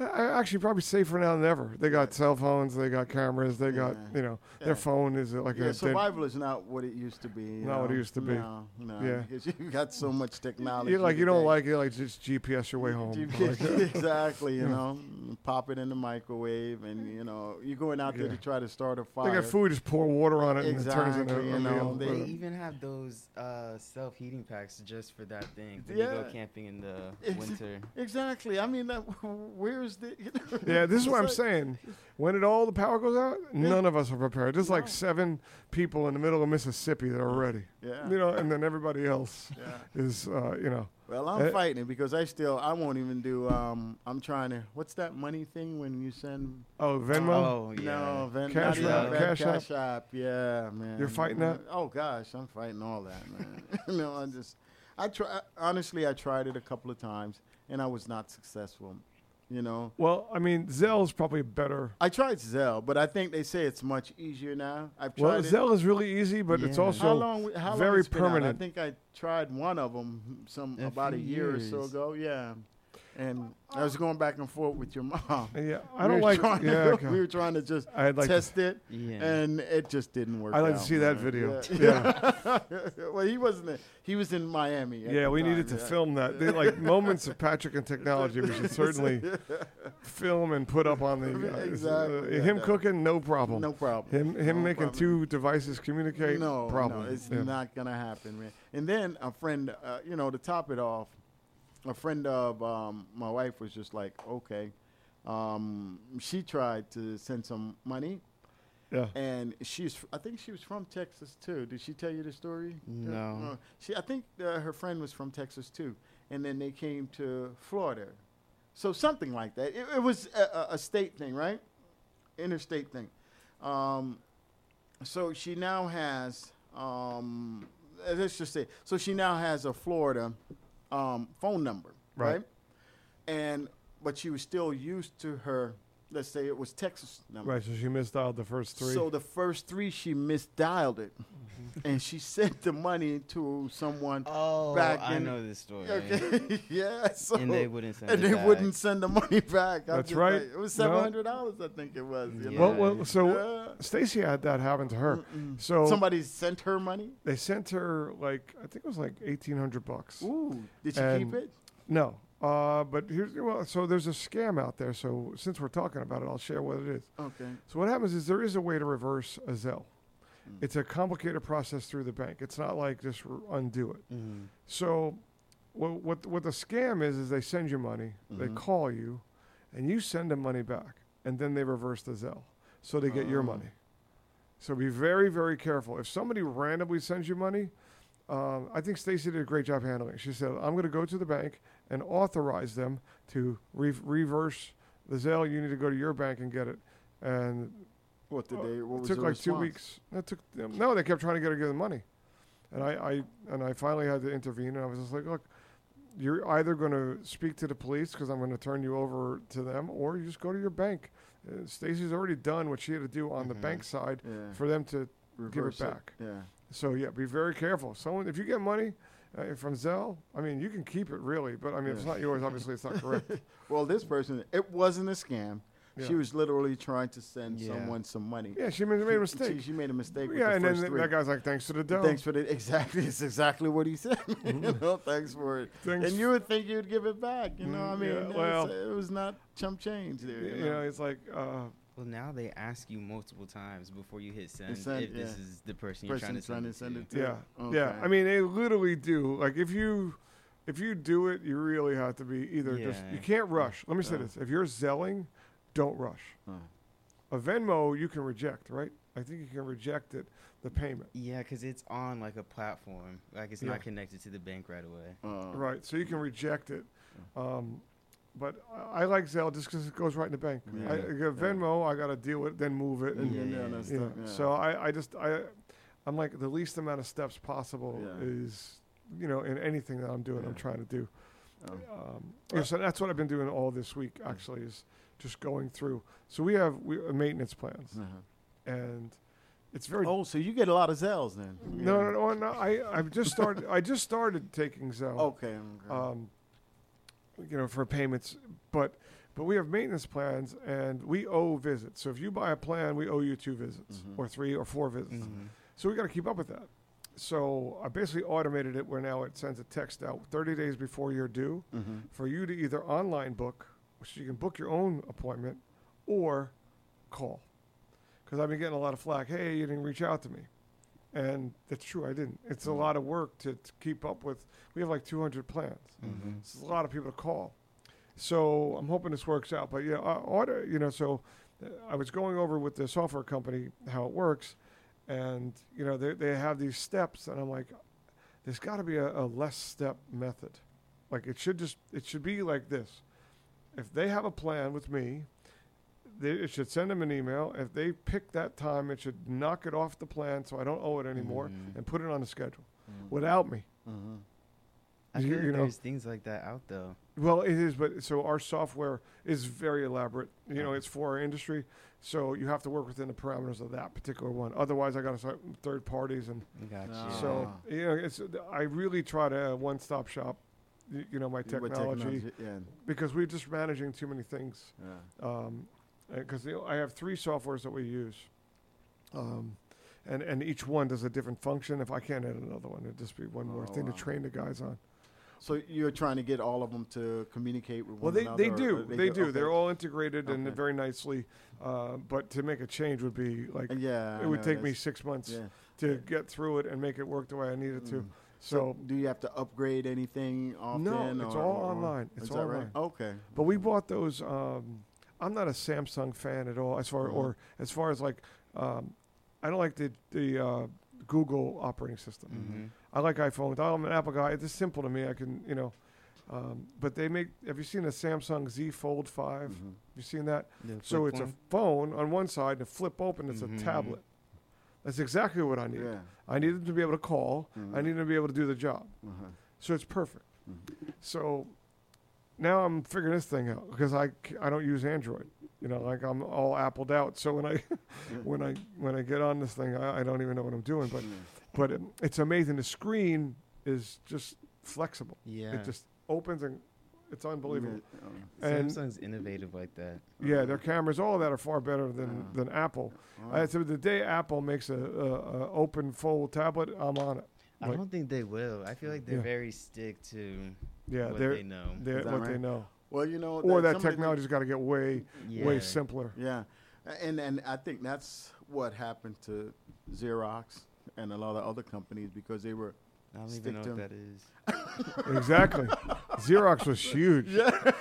Uh, actually probably safer now than ever. They got cell phones, they got cameras, they got Yeah. you know Yeah. their phone is uh, like yeah, a dead- survival is not what it used to be. you Not what it used to be. No, no. Yeah. Because you got so much technology. you like you don't like it like just GPS your way home. Like, uh, exactly, you know, pop it in the microwave, and you know, you're going out there Yeah. to try to start a fire. they fire. got food, just pour water on it and it turns into Exactly, a you know, meal. they They But- even have those uh, self heating packs just for that thing. When you go camping in the winter. Exactly. I mean, that, where's the? You know, Yeah, this is what I'm like- saying. When it all the power goes out, none of us are prepared. There's like seven people in the middle of Mississippi that are ready. Yeah. You know, and then everybody else yeah. is, uh, you know, Well, I'm Eh. fighting it because I still I won't even do. Um, I'm trying to. What's that money thing when you send? oh Venmo. Oh, yeah. No, Ven- Cash not App, even Ven- Cash App. Cash App. Yeah, man. You're fighting that? Oh gosh, I'm fighting all that, man. no, I just, I try. Honestly, I tried it a couple of times and I was not successful. You know, Well, I mean, Zelle's probably better. I tried Zelle, but I think they say it's much easier now. I've tried Well, it. Zelle is really easy, but it's also how long? How very long it's out? permanent. I think I tried one of them some A about a few year or so ago. Yeah, and I was going back and forth with your mom. Yeah, I We don't were like. Trying Yeah, to, okay. we were trying to just I'd like. To, test it, Yeah. and it just didn't work. I'd like to out, see that video. Yeah. well, he wasn't. there. He was in Miami. yeah, the we needed to yeah. film that. They, like moments of Patrick and technology, we should certainly film and put up on the. Uh, Exactly, uh, yeah, him that- cooking, no problem. No problem. Him him No making problem. two devices communicate, no problem. No, it's Yeah. not gonna happen, man. And then a friend, uh, you know, to top it off, a friend of um, my wife was just like, okay. Um, she tried to send some money, Yeah. and she's, I think she was from Texas too. Did she tell you the story? No. Uh, she, I think uh, her friend was from Texas too, and then they came to Florida, so something like that. It, it was a, a- state thing, right? Interstate thing. Um, so she now has, um, let's just say, so she now has a Florida um, phone number, Right. right? And but she was still used to her. Let's say it was Texas number. Right, so she misdialed the first three. So the first three, she misdialed it. and she sent the money to someone. oh, back I in- know this story. Okay, yeah. So And they wouldn't send and it they back. wouldn't send the money back. I'm That's right. like- it was seven hundred dollars, I think it was. You Yeah. know? well, well, so Yeah. Stacy had that happen to her. Mm-mm. So somebody sent her money. they sent her like I think it was like eighteen hundred bucks. Ooh, did she And- keep it? No, uh, but here's well, so there's a scam out there. So since we're talking about it, I'll share what it is. Okay. So what happens is there is a way to reverse a Zelle. Mm. It's a complicated process through the bank. It's not like just undo it. Mhm. So what what what the scam is is they send you money, they Mhm. call you, and you send them money back, and then they reverse the Zelle, so they get your Oh. money. So be very very careful. If somebody randomly sends you money, um, I think Stacy did a great job handling. it. She said, "I'm going to go to the bank and authorize them to re- reverse the Zelle. You need to go to your bank and get it." And What did they? What it took the like two weeks. That took them, no. They kept trying to get her to give them money, and I, I and I finally had to intervene. And I was just like, look, you're either going to speak to the police because I'm going to turn you over to them, or you just go to your bank. Uh, Stacy's already done what she had to do on the Mhm. bank side Yeah. for them to. Reverse give it back. Yeah. So yeah, be very careful. Someone, if you get money uh, from Zelle. I mean, you can keep it really, but I mean, if it's not yours, obviously it's not correct. Well, this person, it wasn't a scam. She was literally trying to send Yeah. someone some money. Yeah, she made, made a mistake. she made a mistake. with yeah, the and then first th- three. that guy's like, "Thanks for the dough." Thanks for the exactly. It's exactly what he said. you know, thanks for it. Thanks and you would think you'd give it back. You know, Mm, I mean, yeah, it was- well- it was not chump change there. You you know? know, it's like, uh, Well, now they ask you multiple times before you hit send, send, if this is the person you're trying to send, trying to it send to. it to. Yeah, yeah. Okay. I mean, they literally do. Like if you if you do it, you really have to be either just Yeah. you can't rush. Let me say Yeah. this: if you're zelling, don't rush. Uh, A Venmo you can reject, right? I think you can reject it, the payment, Yeah, because it's on like a platform. Like it's Yeah. not connected to the bank right away. uh, right? So you can reject it. Um, but I I like Zelle just because it goes right in the bank. Yeah. I, I get Venmo, I got to deal with it, then move it, and And Yeah. yeah, that's you know, stuff, yeah. So I, I just I I'm like the least amount of steps possible Yeah. is you know in anything that I'm doing I'm trying to do. Oh. Um, yeah, so that's what I've been doing all this week actually is just going through. So we have we uh, maintenance plans Uh-huh. and it's very Oh, so you get a lot of Zelles then? no, no no no I I've just started I just started taking Zelle. Okay. um, you know, for payments. But but we have maintenance plans, and we owe visits. So if you buy a plan, we owe you two visits, Mhm. or three, or four visits. Mhm. So we got to keep up with that. So I basically automated it where now it sends a text out 30 days before you're due Mhm. for you to either online book, which you can book your own appointment, or call. Because I've been getting a lot of flack. Hey, you didn't reach out to me. And that's true, I didn't. It's a Mhm. lot of work to, to keep up with. We have like 200 plans. Mhm. It's a lot of people to call. So I'm hoping this works out. But yeah, uh, order, you know, so uh, I was going over with the software company how it works, and you know they they have these steps, and I'm like, there's got to be a, a less step method. Like it should just it should be like this. If they have a plan with me, they, it should send them an email. If they pick that time, it should knock it off the plan so I don't owe it anymore, Mhm. and put it on the schedule Mhm. without me. Mhm. I feel you know- there's things like that out though. Well, it is, but so our software is very elaborate. You know, it's for our industry, so you have to work within the parameters of that particular one. Otherwise, I got to start third parties, and Gotcha. So you know, it's. I really try to one stop shop. Y- You know, my With technology, Yeah. because we're just managing too many things. Because you know, I have three softwares that we use, um, and and each one does a different function. If I can't add another one, it'd just be one more Oh, thing wow. to train the guys on. So you're trying to get all of them to communicate with Well, one they, another? they do. or They, do. okay. They're all integrated and very nicely. Uh, but to make a change would be like Yeah. I it would know, take me six months Yeah. to get through it and make it work the way I need it to. So, do you have to upgrade anything often? No, it's or- all or- online. It's all right? Okay. but we bought those. Um, I'm not a Samsung fan at all. As far Mhm. or as far as like, um, I don't like the the uh, Google operating system. Mhm. I like iPhones. I'm an Apple guy. It's simple to me. I can you know. Um, but they make. Have you seen the Samsung Z Fold 5 Mhm. Have you seen that? The So it's one? a phone on one side and flip open. It's a tablet. That's exactly what I need. Yeah. I need them to be able to call. I Mhm. need them to be able to do the job. Uh-huh. So it's perfect. Mhm. So now I'm figuring this thing out because I, I don't use Android. You know, like I'm all appled out. So when I when I when I get on this thing, I, I don't even know what I'm doing. But Yeah. but it, it's amazing. The screen is just flexible. Yeah. It just opens and it's unbelievable. Yeah, um, and- Samsung's innovative like that. Yeah, their cameras, all of that are far better than, Yeah. than Apple. all Uh, so the day Apple makes a, a, a open fold tablet, I'm on it. I don't think they will. I feel like they're Yeah. very stick to Yeah, what they're, they know. they're Is that what they know. Well, you know, Or that that some of the- technology's got to get way yeah. way simpler. Yeah, and and I think that's what happened to Xerox and a lot of other companies because they were I don't Stick even know to what 'em. that is. exactly. Xerox was huge. yeah,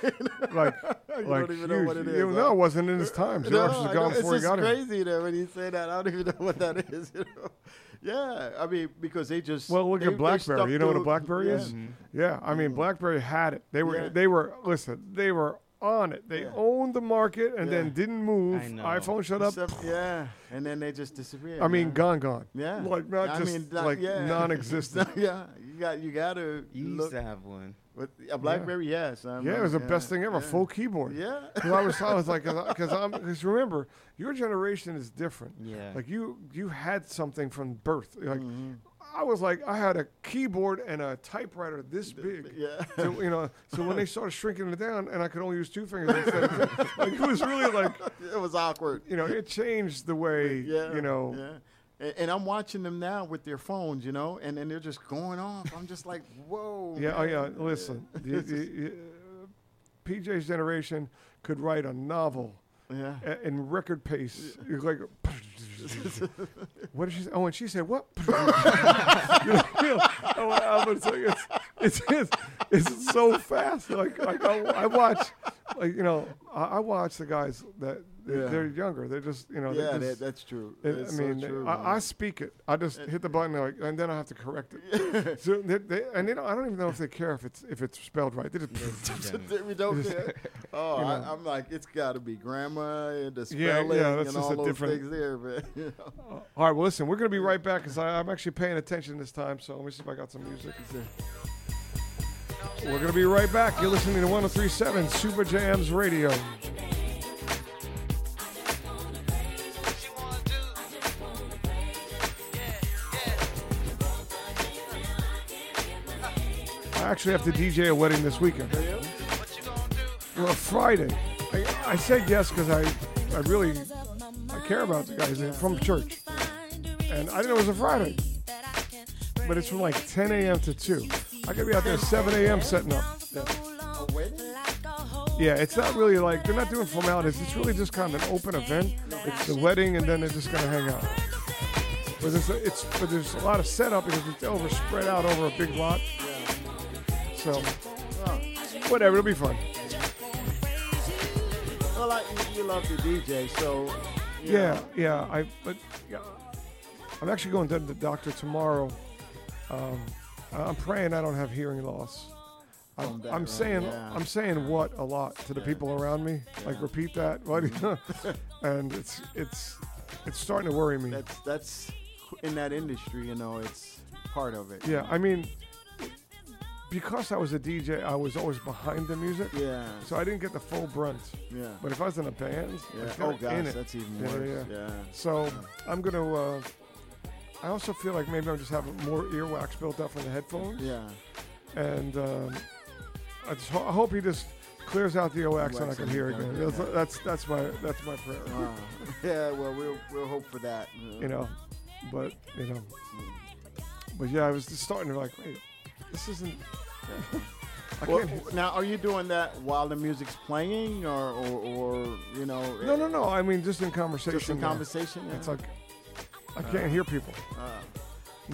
Like, you like don't even huge. know what it is. You huh? know, it wasn't in his time. Xerox I was gone it's before he just got here. crazy that when you say that, I don't even know what that is. You know? Yeah, I mean because they just Well, look they- at BlackBerry. You know what a BlackBerry yeah. is? Mhm. Yeah, I mean, Mhm. BlackBerry had it. They were Yeah. they were listen. They were on it. They Yeah. owned the market and then didn't move. I know. iPhone shut up. Except- yeah, and then they just disappeared. I mean, man. gone, gone. Yeah, Like not I just mean, not- like yeah. non-existent. yeah, you got you got to You used look to have one. with a BlackBerry. Yes, I yeah, it was the remember, best thing ever. yeah. Full keyboard. Yeah, 'Cause I was, I was like, because I'm, because remember, your generation is different. Yeah. Like you, you had something from birth. Like Mhm. I was like, I had a keyboard and a typewriter this big. yeah. So, you know, so when they started shrinking it down, and I could only use two fingers instead of two, like it was really like, it was awkward. you know, it changed the way, Yeah, you know, Yeah. And, and I'm watching them now with their phones, you know, and then they're just going off. I'm just like, whoa. yeah, oh yeah. Listen, the, the, uh, PJ's generation could write a novel Yeah. in record pace. It's like, what did she say? Oh, and she said, what? you know, you know, oh, I like, it's, it's, it's, it's so fast. Like, like I, I watch, like, you know, I, I watch the guys that Yeah. they're younger. They're just, you know, yeah, they're that, that's true. it- It's I so mean, true, I, I speak it. I just hit the button, like, and then I have to correct it. so they, they, and they don't, I don't even know if they care if it's if it's spelled right. They just, we don't care. Oh, You I, know. I'm like, it's got to be grammar and the spelling yeah, that's and just all a those different- things there, man. You know? Uh, all right, well, listen, we're going to be right back because I'm actually paying attention this time. So let me see if I got some music. We're going to be right back. You're listening to 1037 Super Jams Radio. I actually have to DJ a wedding this weekend. Well, Friday. I, I said yes because I, I really I care about the guys from church. And I didn't know it was a Friday. But it's from like 10 a.m. to 2. I gotta be out there 7 a.m. setting up. Yeah, it's not really like they're not doing formalities. It's really just kind of an open event. It's the wedding, and then they're just gonna hang out. But there's a, it's but there's a lot of setup because it's over spread out over a big lot. So whatever, it'll be fun. Well, I, you, love the DJ, so Yeah, know, yeah. I but yeah, I'm actually going to the doctor tomorrow. Um, I'm praying I don't have hearing loss. I'm, I'm saying yeah. I'm saying what a lot to the Yeah. people around me. Like repeat that, what? and it's it's it's starting to worry me. that's that's in that industry. You know, it's part of it. Yeah, I mean, because I was a DJ, I was always behind the music, Yeah. so I didn't get the full brunt. Yeah. But if I was in a band, Yeah. Oh gosh, that's even Yeah, yeah, worse. yeah. Yeah. So I'm gonna. Uh, I also feel like maybe I'm just having more earwax built up from the headphones, Yeah. and um, I just ho- I hope he just clears out the earwax and I can hear again. That's, that's that's my that's my prayer. Uh, yeah. Well, we'll we'll hope for that. You know, but you know, but yeah, I was just starting to like, wait, this isn't. I Well, now, are you doing that while the music's playing, or, or, or you know? No, no, no. I mean, just in conversation. Just in conversation. Yeah. It's like I can't hear people. Uh,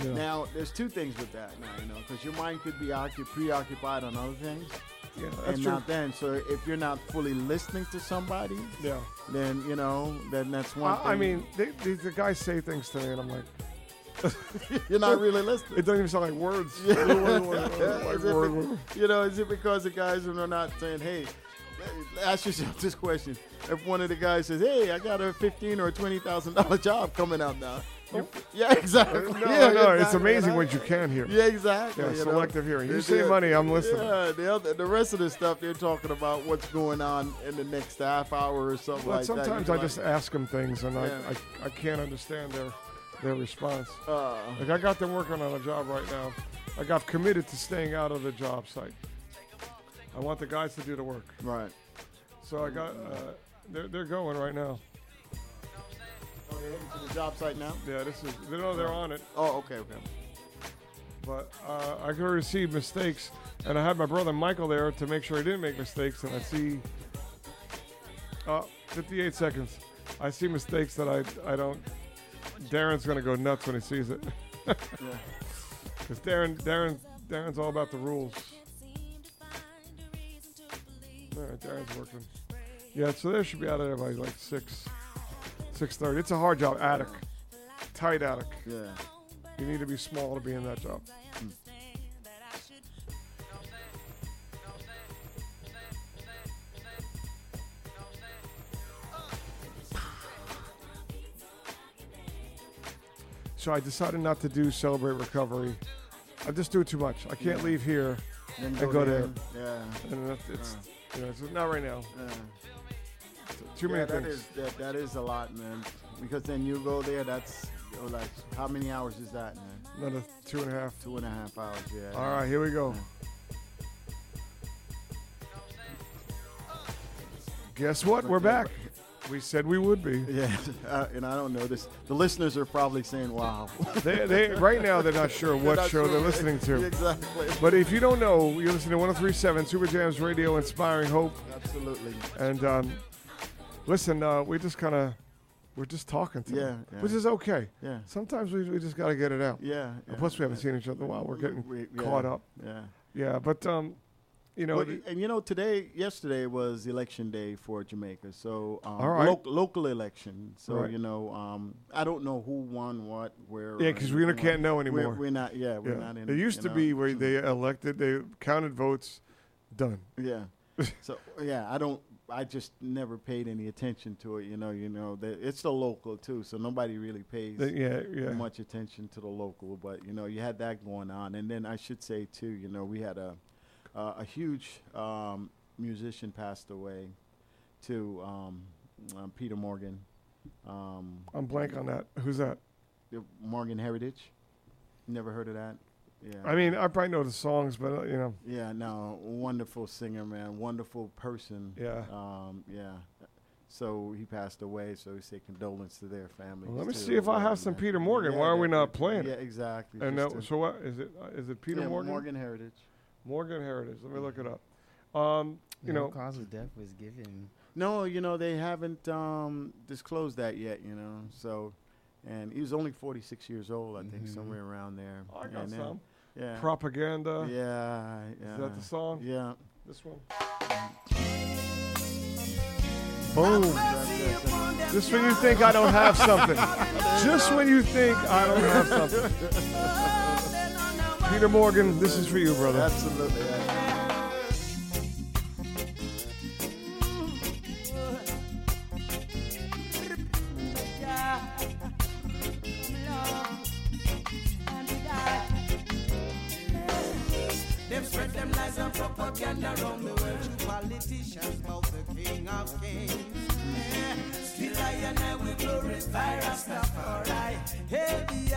Yeah. Now, there's two things with that now, you know, because your mind could be occup- preoccupied on other things, yeah, that's and true. not then. So if you're not fully listening to somebody, yeah. then you know, then that's one. I, I mean, they, they, the guys say things to me, and I'm like, you're not really listening. it doesn't even sound like words. Yeah. Like Is it word, you know, is it because the guys are not saying, "Hey"? Ask yourself this question: If one of the guys says, "Hey, I got a fifteen or twenty thousand dollar job coming out now," you- yeah, exactly. No, yeah, no, it's amazing what you can hear. Yeah, exactly. Yeah, you know. selective hearing. You say money, I'm listening. Yeah, the other, the rest of the stuff they're talking about what's going on in the next half hour or something But like that. sometimes I just ask them things, and Yeah. I, I, I can't understand their their response. uh, Like I got them working on a job right now. Like I've committed to staying out of the job site. I want the guys to do the work. right. So I got uh, they're they're going right now. Oh, they're heading to the job site now. Yeah, this is they know they're on it. Oh, okay, okay. But uh, I could see mistakes, and I had my brother Michael there to make sure he didn't make mistakes. And I see, uh, 58 seconds. I see mistakes that I I don't. Darren's gonna go nuts when he sees it, because Darren Darren Darren's all about the rules. All right, Darren's working. Yeah, so they should be out of there by like six, six thirty. It's a hard job, attic, tight attic. Yeah. You need to be small to be in that job. Hmm. So I decided not to do celebrate recovery. I just do it too much. I can't Yeah. leave here, Then And go there. Yeah. and it's, it's you know it's not right now. yeah. Too yeah, many that things. is that, that is a lot, man. Because then you go there, that's you know, like how many hours is that, man? Another two and a half. Two and a half hours, yeah. All right, here we go. Guess what? We're back. We said we would be. Yeah, uh, and I don't know this. The listeners are probably saying, "Wow." They, they right now they're not sure what not show sure they're listening to. exactly. But if you don't know, you're listening to 1037 Super Jams Radio, inspiring hope. Absolutely. And um, Listen, uh, we just kind of we're just talking to Yeah, yeah. which is okay. Yeah. Sometimes we, we just got to get it out. Yeah. Yeah, plus, we haven't seen each other in a while. We're getting We- caught yeah, up. Yeah. Yeah, but um, you know, Well, the- and you know, today, yesterday was election day for Jamaica. So, um, All right. loc- local election. So, Right. you know, um, I don't know who won what, where. yeah, because we anything can't know We're, anymore. we're not. Yeah, we're yeah. not in. it used to know, be where they elected, they counted votes, done. Yeah. so yeah, I don't. I just never paid any attention to it. You know. You know. that It's the local too, so nobody really pays. They- yeah, yeah. much attention to the local, but you know you had that going on, and then I should say too, you know we had a a huge um, musician passed away, to um, um, Peter Morgan, um, I'm blank on that. Who's that? the Morgan Heritage. Never heard of that? Yeah. I mean, I probably know the songs, but uh, you know, yeah, no, wonderful singer, man, wonderful person. Yeah. Um, yeah. So he passed away. So we say condolence to their family. Well, let me see if I have some Peter Morgan. Why are we not playing Yeah, exactly. and that, so what is it? Uh, is it Peter yeah, Morgan? Morgan Heritage. Morgan Heritage. Let me look it up. Um, you no know, cause of death was given. No, you know they haven't um, disclosed that yet. You know, so and he was only 46 years old, I think, Mhm. somewhere around there. I got And then- some Yeah. propaganda. yeah, yeah. Is that the song? Yeah. This one. Boom. Just when you think I don't have something. Just when you think I don't have something. Peter Morgan, this is for you, brother. Absolutely. Yeah. Them spread them lies and propaganda around the world. You politicians about the King of Kings. Yeah. Still I and I will glorify Rastafari. Hey, the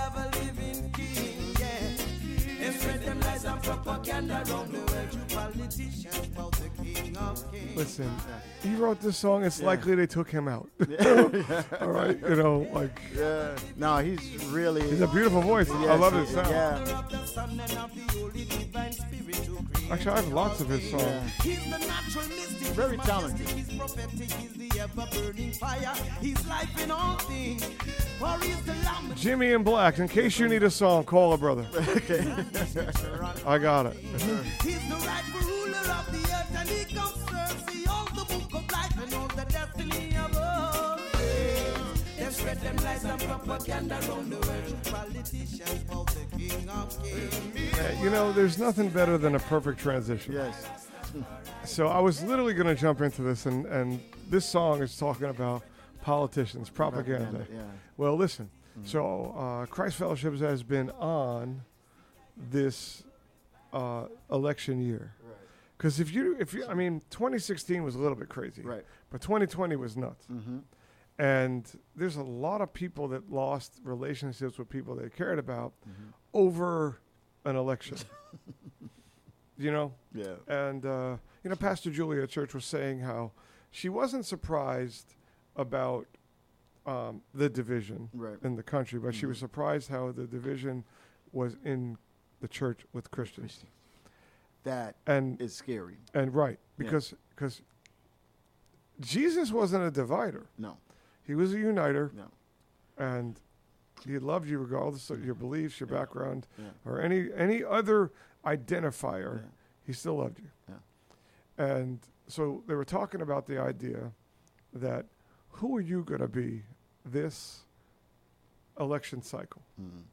and propaganda around the world. You politicians about the King of Kings. Listen, he wrote this song. It's Yeah. likely they took him out. All right, you know, like yeah. No, he's really. he's a beautiful voice. I love his he- sound. Yeah. of the Son and of the Holy Divine Spirit who created Actually, I have lots of his songs. Yeah. He's the natural mystic. Very he's talented. majestic, He's prophetic. He's the ever burning fire. He's life in all things. For he's the lamb. Jimmy and Black. In case you need a song, call a brother. okay. I got it. He's the rightful ruler of the earth and he conserves the all the book of life and all the destiny of all things. Them spread them lies and propaganda around the world. Politicians about the king of kings. You know, there's nothing better than a perfect transition. Yes. So I was literally going to jump into this, and, and this song is talking about politicians, propaganda. Yeah. Well, listen. So uh, Christ Fellowships has been on this uh, election year. Because if you, if you, I mean, 2016 was a little bit crazy, Right. but 2020 was nuts. Mm-hmm. And there's a lot of people that lost relationships with people they cared about Mhm. over an election. you know, Yeah. and uh, you know, Pastor Julia church was saying how she wasn't surprised about um, the division Right. in the country, but she was Mhm. surprised how the division was in the church with Christians. That And is scary. and right Yeah. because because Jesus wasn't a divider; No. he was a uniter, No. and he loved you regardless of your beliefs, your Yeah. background, Yeah. or any any other identifier. Yeah. He still loved you. Yeah. And so they were talking about the idea that who are you going to be this election cycle? Mm.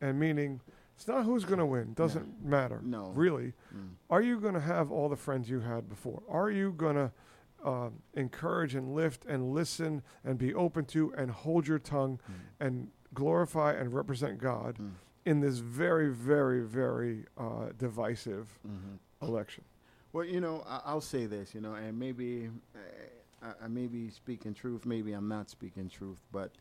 And meaning, it's not who's going to win, doesn't matter. No. Really. Mm. Are you going to have all the friends you had before? Are you going to um, encourage and lift and listen and be open to and hold your tongue Mm. and glorify and represent God Mm. in this very, very, very uh, divisive Mhm. election? Well, you know, I, I'll say this, you know, and maybe uh, I, I may be speaking truth, maybe I'm not speaking truth, but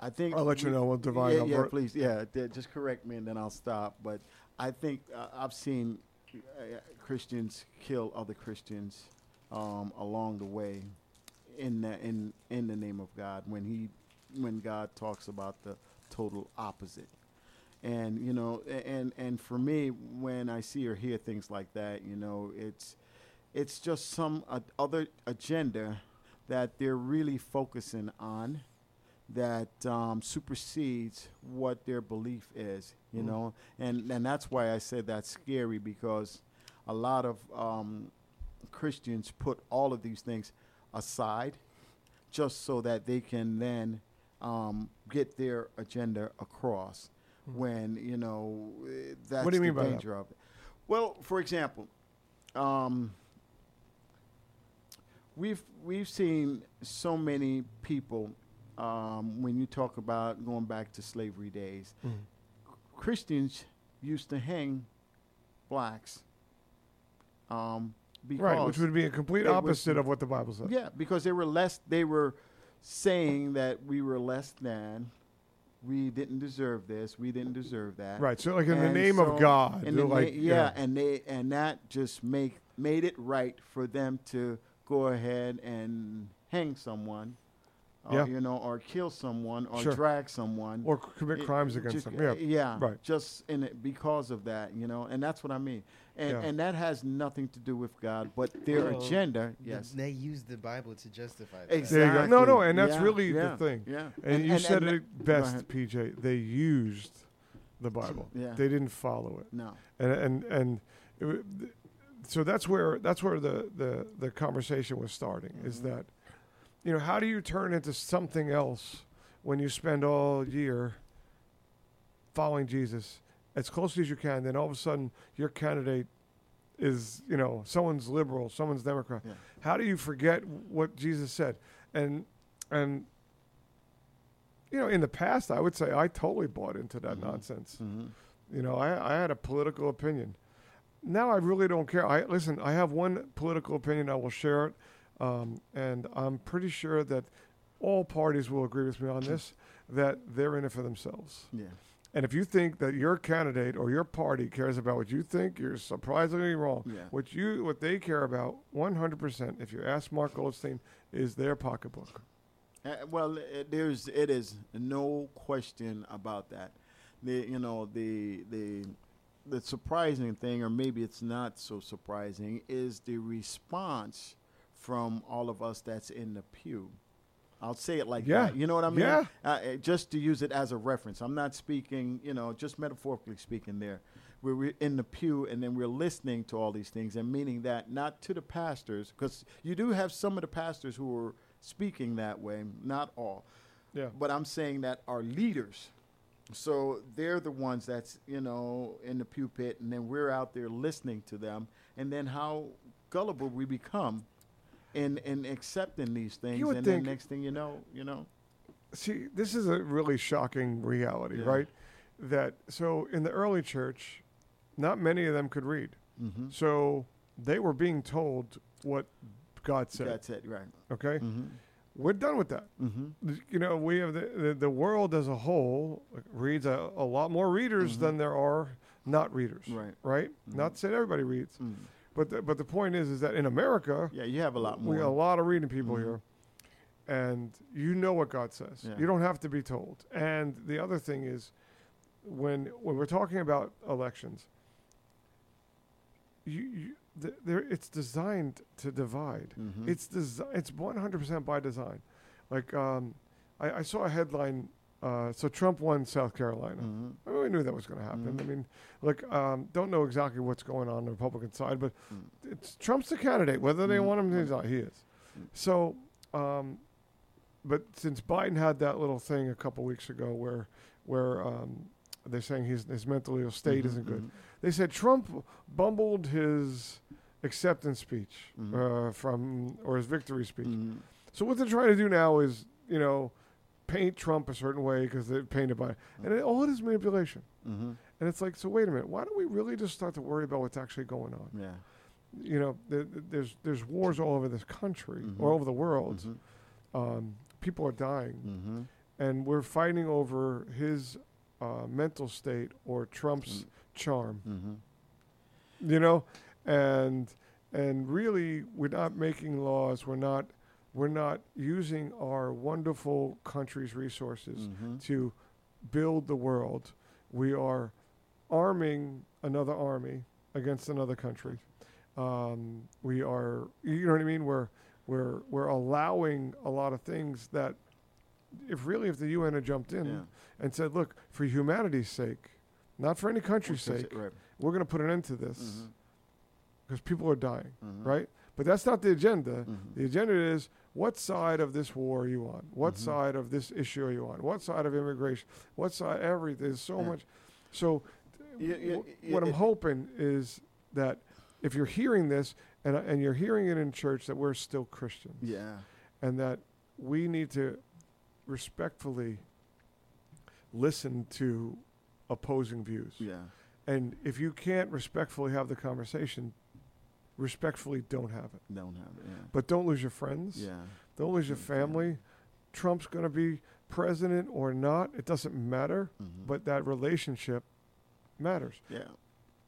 I think I'll let you know. We'll divide Yeah, yeah, please, yeah, just correct me and then I'll stop. But I think uh, I've seen uh, Christians kill other Christians um, along the way in the in in the name of God when he when God talks about the total opposite. And you know, and and for me, when I see or hear things like that, you know, it's it's just some uh, other agenda that they're really focusing on that um, supersedes what their belief is, you Mm. know, and and that's why I said that's scary because a lot of um, Christians put all of these things aside just so that they can then um, get their agenda across. When you know that's do you the mean by that? danger of it. Well, for example, um, we've we've seen so many people um, when you talk about going back to slavery days. Mhm. Christians used to hang blacks. Um, because Right, which would be a complete it was- opposite of what the Bible says. yeah, because they were less. They were saying that we were less than. We didn't deserve this. We didn't deserve that. Right. So, like in the name so- of God, the like, na- yeah, and they and that just make made it right for them to go ahead and hang someone, or, Yeah. you know, or kill someone, or Sure. drag someone, or commit it- crimes against just- them. Yeah. uh, yeah, right. Just in it because of that, you know, and that's what I mean, and Yeah. and that has nothing to do with God, but their Well, agenda. Yes, They use the Bible to justify that. There you exactly. go. No, no, and that's Yeah, really yeah, the thing. Yeah, And, you said and- it best. PJ. They used the Bible. Yeah. They didn't follow it. No. and and and it, th- so that's where that's where the the the conversation was starting is Mhm. that you know how do you turn into something else when you spend all year following Jesus as closely as you can then all of a sudden your candidate is you know someone's liberal someone's democrat Yeah. how do you forget what Jesus said and and you know in the past I would say I totally bought into that Mhm. nonsense hmm you know, I, I had a political opinion. Now I really don't care. I listen. I have one political opinion. I will share it, um, and I'm pretty sure that all parties will agree with me on this. That they're in it for themselves. Yeah. And if you think that your candidate or your party cares about what you think, you're surprisingly wrong. Yeah. What you what they care about, 100%. If you ask Mark Goldstein, is their pocketbook. Uh, well, it, there's it is no question about that. The you know the the the surprising thing, or maybe it's not so surprising, is the response from all of us that's in the pew. I'll say it like Yeah. that. You know what I mean? Yeah. Uh, uh, just to use it as a reference. I'm not speaking, you know, just metaphorically speaking there. We're we're in the pew and then we're listening to all these things and meaning that not to the pastors, because you do have some of the pastors who are speaking that way, not all. Yeah. But I'm saying that our leaders, so they're the ones that's, you know, in the pew pit and then we're out there listening to them and then how gullible we become in in accepting these things and then next thing you know, you know. see, this is a really shocking reality, Yeah. right? That so in the early church, not many of them could read. Mm-hmm. So they were being told what God said. That's it, right. Okay, Mm-hmm. we're done with that. Mm-hmm. You know, we have the the, the world as a whole reads a, a lot more readers Mhm. than there are not readers. Right. Right. Not saying everybody reads, Mm. But the, but the point is, is that in America, Yeah, you have a lot more. we got a lot of reading people Mhm. here, and you know what God says. Yeah. You don't have to be told. And the other thing is, when when we're talking about elections, you, you th- there it's designed to divide. Mhm. It's desi- it's 100% by design. Like um, I, I saw a headline. Uh, so Trump won South Carolina. Mhm. I mean, we knew that was going to happen. Mhm. I mean, look, um, don't know exactly what's going on, on the Republican side, but Mm. it's Trump's the candidate. Whether they Mhm. want him, Right. he's not. He is. Mm. So, um, but since Biden had that little thing a couple weeks ago, where where um, they're saying his his mental state Mhm, isn't good, mhm. they said Trump bumbled his acceptance speech uh, from or his victory speech. So what they're trying to do now is, you know, paint Trump a certain way because they're painted by, and it, all it is manipulation. Mhm. And it's like, so wait a minute, why don't we really just start to worry about what's actually going on? Yeah. You know, there, there's there's wars all over this country, Mhm. all over the world. Mhm. Um, people are dying, Mhm. and we're fighting over his uh, mental state or Trump's Mm. charm. Mhm. You know, and and really, we're not making laws. We're not we're not using our wonderful country's resources Mhm. to build the world. We are arming another army against another country. Um, we are, you know what I mean? We're we're we're allowing a lot of things that, if really if the UN had jumped in Yeah. and said, look, for humanity's sake, not for any country's sake, Right. we're going to put an end to this because people are dying, Mhm. right? But that's not the agenda. Mhm. The agenda is what side of this war are you on? What Mhm. side of this issue are you on? What side of immigration? What side? Everything. There's so Yeah. much. So, Yeah, yeah, yeah, what I'm hoping is that if you're hearing this and and you're hearing it in church, that we're still Christians, Yeah. and that we need to respectfully listen to opposing views. Yeah. And if you can't respectfully have the conversation, respectfully don't have it. Don't have it. Yeah. But don't lose your friends. Yeah. Don't lose your family. Trump's going to be president or not. It doesn't matter. Mhm. But that relationship matters. Yeah.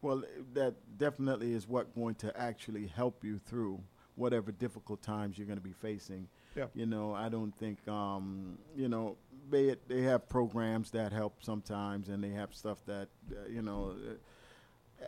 Well, that definitely is what going to actually help you through whatever difficult times you're going to be facing. Yeah. You know, I don't think, um, you know, they they have programs that help sometimes, and they have stuff that, uh, you know, uh,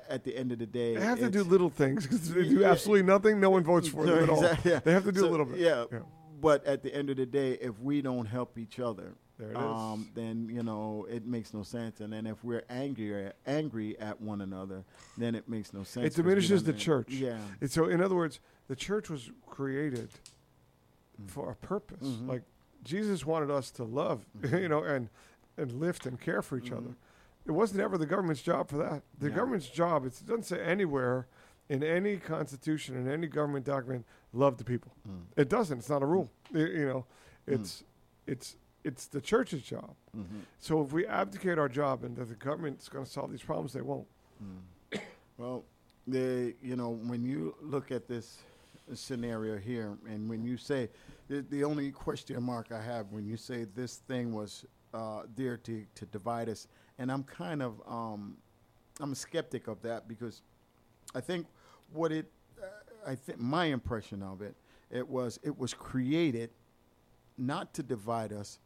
at the end of the day, They have to do little things because they do Yeah. absolutely nothing. No one votes for them at all. Yeah. They have to do So, a little bit. Yeah, Yeah. But at the end of the day, if we don't help each other, There it is. um, then you know it makes no sense. And then if we're angry angry at one another, then it makes no sense. It diminishes the church. Yeah, And so, in other words, the church was created for a purpose. Mhm. Like Jesus wanted us to love, Mhm. you know, and and lift and care for each other. It wasn't ever the government's job for that. The No. government's job, it's, it doesn't say anywhere in any constitution, in any government document, love the people. Mm. It doesn't. It's not a rule. I- you know, Mm. it's it's it's the church's job. Mhm. So if we abdicate our job and that the government's going to solve these problems, they won't. Mm. Well, the you know when you look at this scenario here, and when you say the, the only question mark I have when you say this thing was uh, there to to divide us, and I'm kind of um, I'm a skeptic of that because I think what it uh, I think my impression of it it was it was created not to divide us,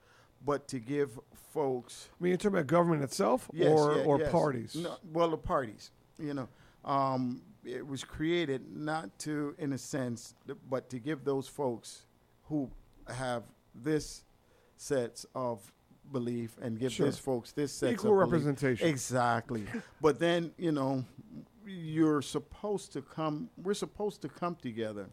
but to give folks I mean, you're talking about government itself Yes, or, yeah, or yes. parties? No, well, the parties. You know, um, it was created not to, in a sense, but to give those folks who have this sets of belief and give Sure. this folks this sets Equal of belief. representation. Exactly. but then you know, you're supposed to come. We're supposed to come together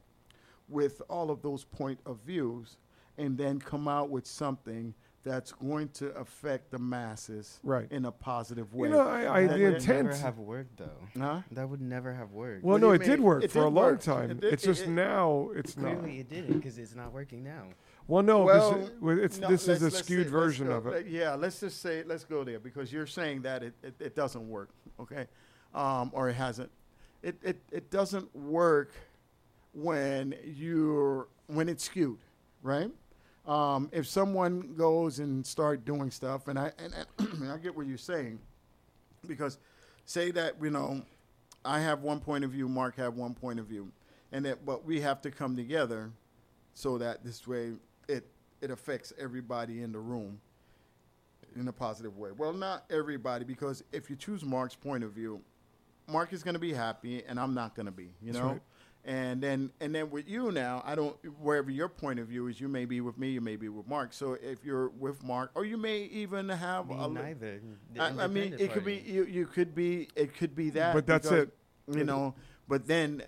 with all of those point of views, and then come out with something that's going to affect the masses Right. in a positive way. You know, I, I And the would intent. never have worked though. Huh? That would never have worked. Well, What no, you it did work It for a did long work. time. It did- it's just it- now it's not. Clearly, it didn't because it's not working now. Well, no, Well, it- it's no, this is a skewed say- version go- of it. Yeah, let's just say let's go there because you're saying that it, it, it doesn't work, okay, um, or it hasn't. It, it it doesn't work when you're when it's skewed, right? Um, if someone goes and start doing stuff, and I and, and I get what you're saying, because say that you know I have one point of view, Mark have one point of view, and that but we have to come together so that this way it affects everybody in the room in a positive way. Well, not everybody because if you choose Mark's point of view, Mark is going to be happy and I'm not going to be, you That's know. right. And then and then with you now, I don't wherever your point of view is, you may be with me, you may be with Mark. So if you're with Mark, or you may even have Me a neither. I, I mean, it could be you. You could be. It could be that. But that's because, it. You know. But then,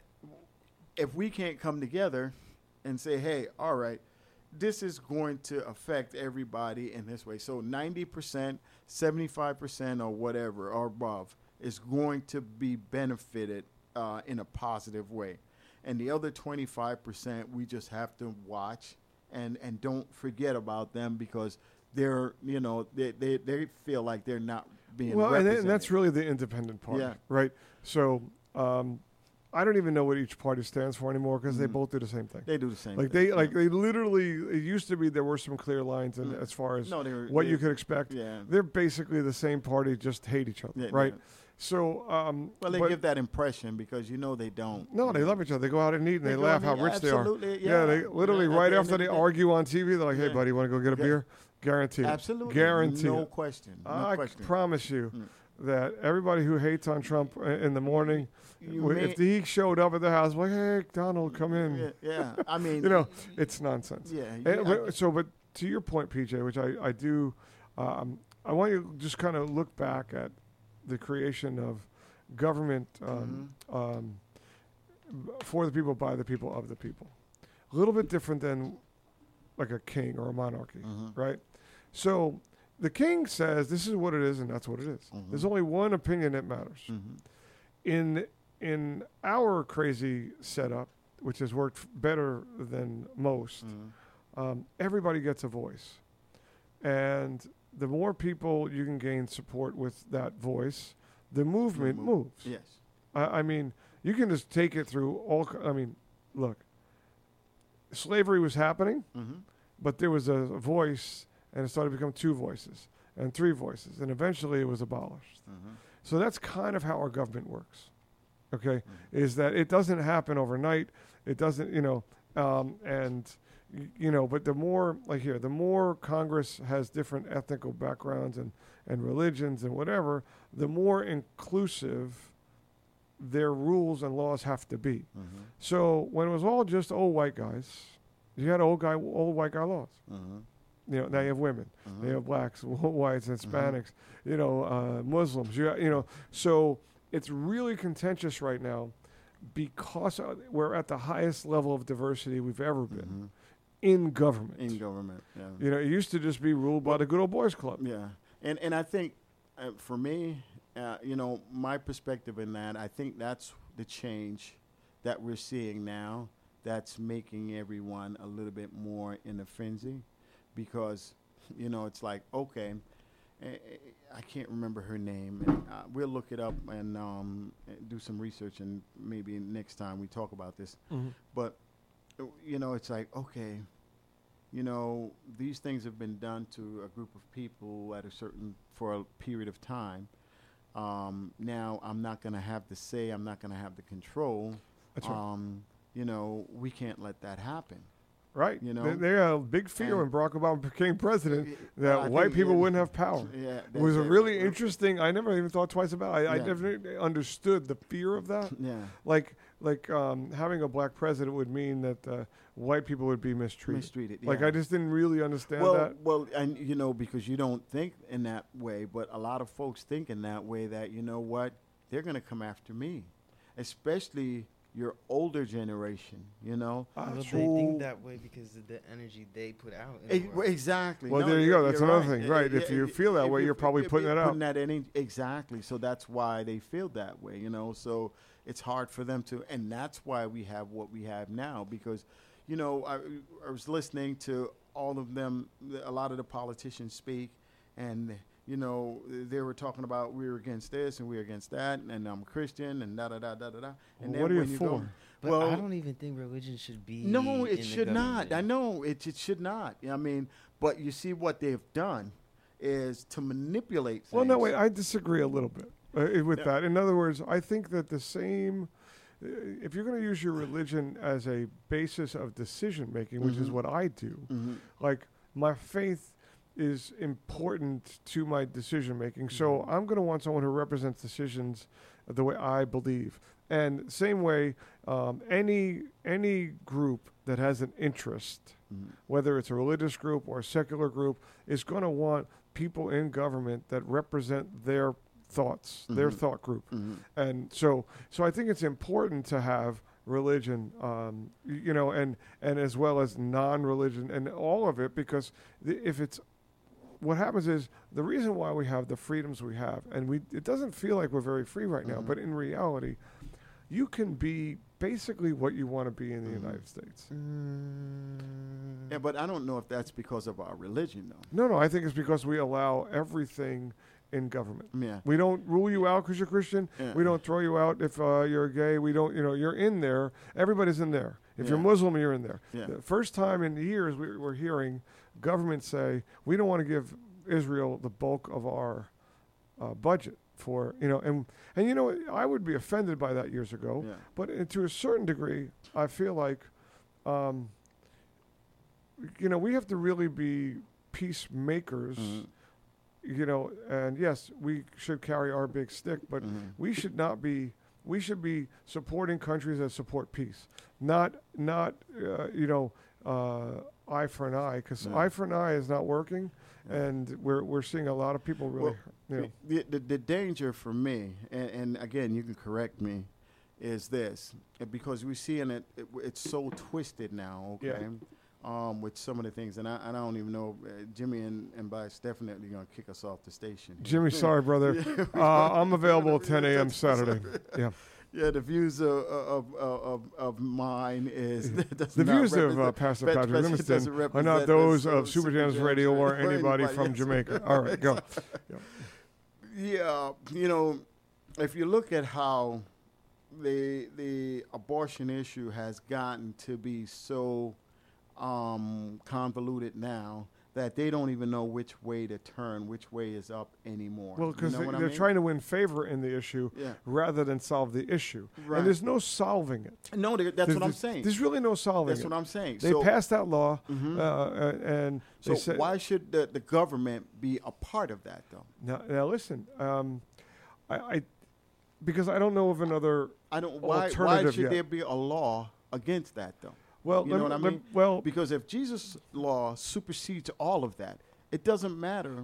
if we can't come together and say, "Hey, all right, this is going to affect everybody in this way," so ninety percent, seventy-five percent, or whatever, or above, is going to be benefited uh, in a positive way, and the other twenty-five percent, we just have to watch and and don't forget about them because they're you know they they, they feel like they're not being well, and that's really the independent part, Yeah. right? So um, I don't even know what each party stands for anymore because they Mhm. both do the same thing. they do the same. like thing. they like they literally. It used to be there were some clear lines in, Mm. as far as no, what you could expect. Yeah. They're basically the same party, just hate each other, Yeah, right? yeah. So, um, Well, they but- give that impression because you know they don't. No, they love each other. They go out and eat and they, go laugh how rich they are. absolutely, Yeah, they literally Yeah, right after they argue on TV, they're like, "Hey, Yeah. buddy, want to go get a Yeah. beer?" Guaranteed. Absolutely, Guaranteed. No question. No I question. promise you, Mm. That everybody who hates on Trump in the morning, w- may- if he showed up at the house, like, hey, Donald, come in. yeah, yeah, I mean, You know, it's nonsense. yeah, And, but- so, but to your point, PJ, which I, I do, um, I want you to just kind of look back at the creation of government um, Mm-hmm. um, for the people, by the people, of the people. A little bit different than like a king or a monarchy, Mhm. right? So the king says this is what it is, and that's what it is. Mhm. There's only one opinion that matters. Mhm. In in our crazy setup, which has worked better than most, Mhm. um, everybody gets a voice. And the more people you can gain support with that voice, the movement move. moves. yes, I, I mean, you can just take it through all. I mean, look, slavery was happening, Mhm. but there was a, voice, and it started to become two voices and three voices, and eventually it was abolished. Mhm. So that's kind of how our government works. Okay, is that it doesn't happen overnight. It doesn't, you know, um, and you know, but the more like here, the more Congress has different ethnical backgrounds and and religions and whatever, the more inclusive their rules and laws have to be. Mhm. So when it was all just old white guys, you had old guy old white guy laws. You know, now you have women. Mhm. You have blacks, whites, and Mhm. Hispanics. You know, uh, Muslims. You, you know, so it's really contentious right now because uh, we're at the highest level of diversity we've ever been Mhm. in government. in government. Yeah. you know, it used to just be ruled by the good old boys club. Yeah, and and I think uh, for me, uh, you know, my perspective in that, I think that's the change that we're seeing now. That's making everyone a little bit more in a frenzy, because you know it's like okay, eh, eh, I can't remember her name, and uh, we'll look it up and um, eh, do some research, and maybe next time we talk about this. Mhm. But uh, you know, it's like okay, you know, these things have been done to a group of people at a certain for a period of time. Um, now I'm not going to have the say. I'm not going to have the control. That's right. Um, you know, we can't let that happen. Right. you They, know, they had a big fear when Barack Obama became president that I white think people wouldn't have power. Yeah, It was a really interesting. I never even thought twice about. it. I, I never understood the fear of that. Yeah, like like um, having a black president would mean that uh, white people would be mistreated. mistreated. Like. I just didn't really understand well, that. well, and you know, because you don't think in that way, but a lot of folks think in that way that you know what they're going to come after me, especially your older generation. You know, Ah, Well, that's they think that way because of the energy they put out. in the E- exactly. Well, No, there you go. That's another right. thing, Uh, right. If yeah, you if- feel that way, you- you're probably putting you're it out. Putting that in exactly. So that's why they feel that way. You know, so it's hard for them to, and that's why we have what we have now. Because, you know, I, I was listening to all of them, a lot of the politicians speak, and you know, they were talking about we're against this and we're against that, and I'm Christian and da da da da da da. And Well, what are you when go- for? But well, I don't even think religion should be. no, in it the should not. I know it, it should not. I mean, but you see what they've done is to manipulate. Things. Well, no, wait. I disagree a little bit uh, with Yeah. that. In other words, I think that the same. uh, If you're going to use your religion as a basis of decision making, which is Mhm. what I do, Mhm. like my faith is important to my decision making. So I'm going to want someone who represents decisions the way I believe. And same way, um, any any group that has an interest, Mhm. whether it's a religious group or a secular group, is going to want people in government that represent their thoughts, their Mhm. thought group Mhm. and so so I think it's important to have religion, um, you know, and and as well as non-religion and all of it because the, if it's what happens is the reason why we have the freedoms we have, and we it doesn't feel like we're very free right now, Mhm. but in reality, you can be basically what you want to be in the Mhm. United States. Mm, Yeah, but I don't know if that's because of our religion, though. No, no, I think it's because we allow everything in government. Yeah. We don't rule you out because you're Christian. Yeah. We don't throw you out if uh, you're gay. We don't, you know, you're in there. Everybody's in there. If you're Muslim, you're in there. Yeah. The first time in years we, we're hearing government say we don't want to give Israel the bulk of our uh, budget for, you know, and and you know I would be offended by that years ago, Yeah. but uh, to a certain degree, I feel like, um, you know, we have to really be peacemakers Mhm. you know, and yes, we should carry our big stick, but Mhm. we should not be. We should be supporting countries that support peace, not not uh, you know uh, eye for an eye, because Yeah. eye for an eye is not working, Yeah. and we're we're seeing a lot of people really. Well, you know, The, the, the danger for me, and, and again, you can correct me, is this because we're seeing it, it it's so twisted now, Yeah. okay? Um, with some of the things, and I, I don't even know, uh, Jimmy and, and Bias definitely going to kick us off the station. Jimmy, sorry, brother. Uh, I'm available at 10 a.m. Saturday. Yeah, Yeah, the views of, of, of, of, mine is the views of uh, Pastor Pat- Patrick Pat- Livingston are not those of Super Jams Radio or anybody anybody from. Jamaica. All right, go. Yeah, you know, if you look at how the the abortion issue has gotten to be so um, convoluted now that they don't even know which way to turn, which way is up anymore. Well, You because know they, what I they're mean? trying to win favor in the issue Yeah. rather than solve the issue. Right. And there's no solving it. No, that's There's- what I'm saying. There's really no solving it. That's it. what I'm saying. they so, passed that law, Mhm. uh, uh, and so said, why should the, the government be a part of that, though? now, now listen, um, I, I, because I don't know of another. I don't. Why? Why should yet. there be a law against that, though? Well, You know what I mean? well, Because if Jesus' law supersedes all of that, it doesn't matter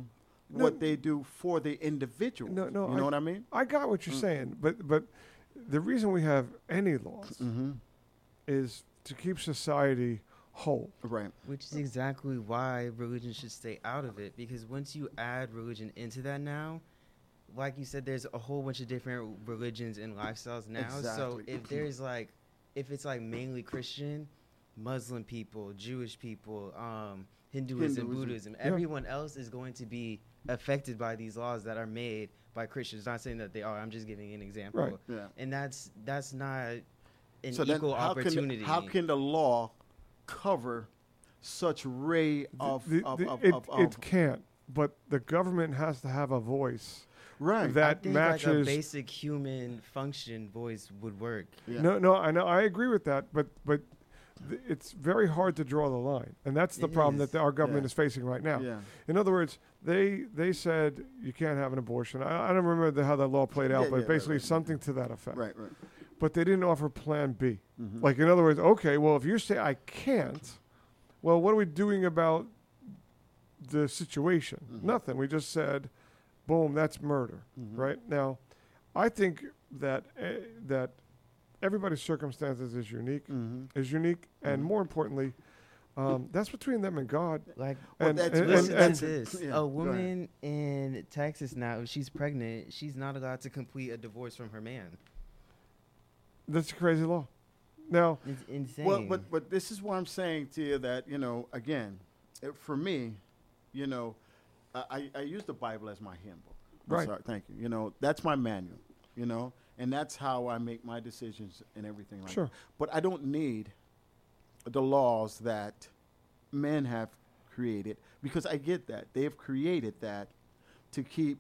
No. what they do for the individual. No, no, You know I- what I mean? I got what Mm. you're saying, but but the reason we have any laws Mm-hmm. is to keep society whole. Right. Which is exactly why religion should stay out of it. Because once you add religion into that now, like you said, there's a whole bunch of different religions and lifestyles now. So if there's like, if it's like mainly Christian, Muslim people, Jewish people, um, Hinduism, Hinduism. Buddhism, Yeah. everyone else is going to be affected by these laws that are made by Christians. Not saying that they are. I'm just giving an example. Right. Yeah. And that's that's not an so equal how opportunity. Can, how can the law cover such ray of, The- of, the- of, it, of, of- it can't, but the government has to have a voice right? I that think like a matches. basic human function voice would work. yeah. No, no, I know, I agree with that, but but th- it's very hard to draw the line, and that's the It problem is. that the, our government Yeah. is facing right now. Yeah. In other words, they they said you can't have an abortion. I, I don't remember the, how that law played out, Yeah, but yeah, right, basically right. something to that effect. Right. Right. But they didn't offer Plan B. Mhm. Like in other words, okay, well if you say I can't, well what are we doing about the situation? Mhm. Nothing. We just said, boom, that's murder, Mhm. right? Now, I think that uh, that everybody's circumstances is unique, Mhm. is unique, and Mhm. more importantly, um, that's between them and God. Like, Well, And- that's- and- and- to and- this: yeah, a woman in Texas now, if she's pregnant, she's not allowed to complete a divorce from her man. That's a crazy law. Now, It's insane. Well, but but this is what I'm saying to you that you know again, it, for me, you know, I, I I use the Bible as my handbook. I'm Right. Sorry, thank you. You know, that's my manual. You know, and that's how I make my decisions and everything like Sure. that. But I don't need the laws that men have created because I get that they have created that to keep,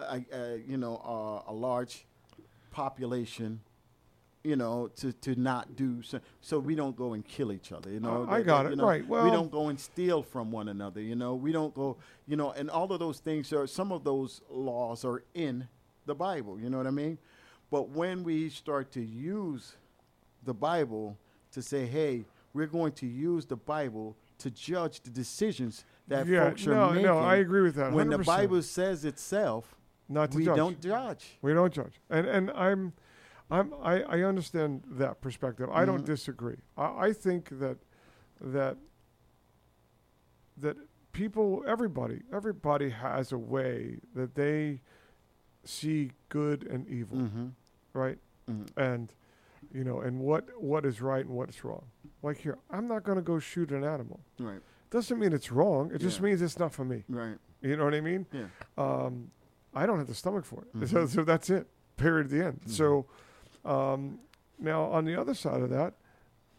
uh, uh, you know, uh, a large population you know, to, to not do so, so we don't go and kill each other. You know, I- got that, it. you know, Right. we don't go and steal from one another. You know, we don't go. You know, and all of those things are some of those laws are in the Bible. You know what I mean? But when we start to use the Bible to say, hey, we're going to use the Bible to judge the decisions that yeah, folks are no, making. no, I agree with that. When the Bible says itself, not to we judge. don't judge. We don't judge, and and I'm, I'm I, I understand that perspective. I don't Mhm. disagree. I, I think that that that people, everybody, everybody has a way that they see good and evil, Mm-hmm. Right? And you know, and what what is right and what is wrong. Like here, I'm not going to go shoot an animal. Right. Doesn't mean it's wrong. It just means it's not for me. Right. You know what I mean? Yeah. um, I don't have the stomach for it. Mhm. So, so that's it. Period. At the end. Mhm. So um, now on the other side of that,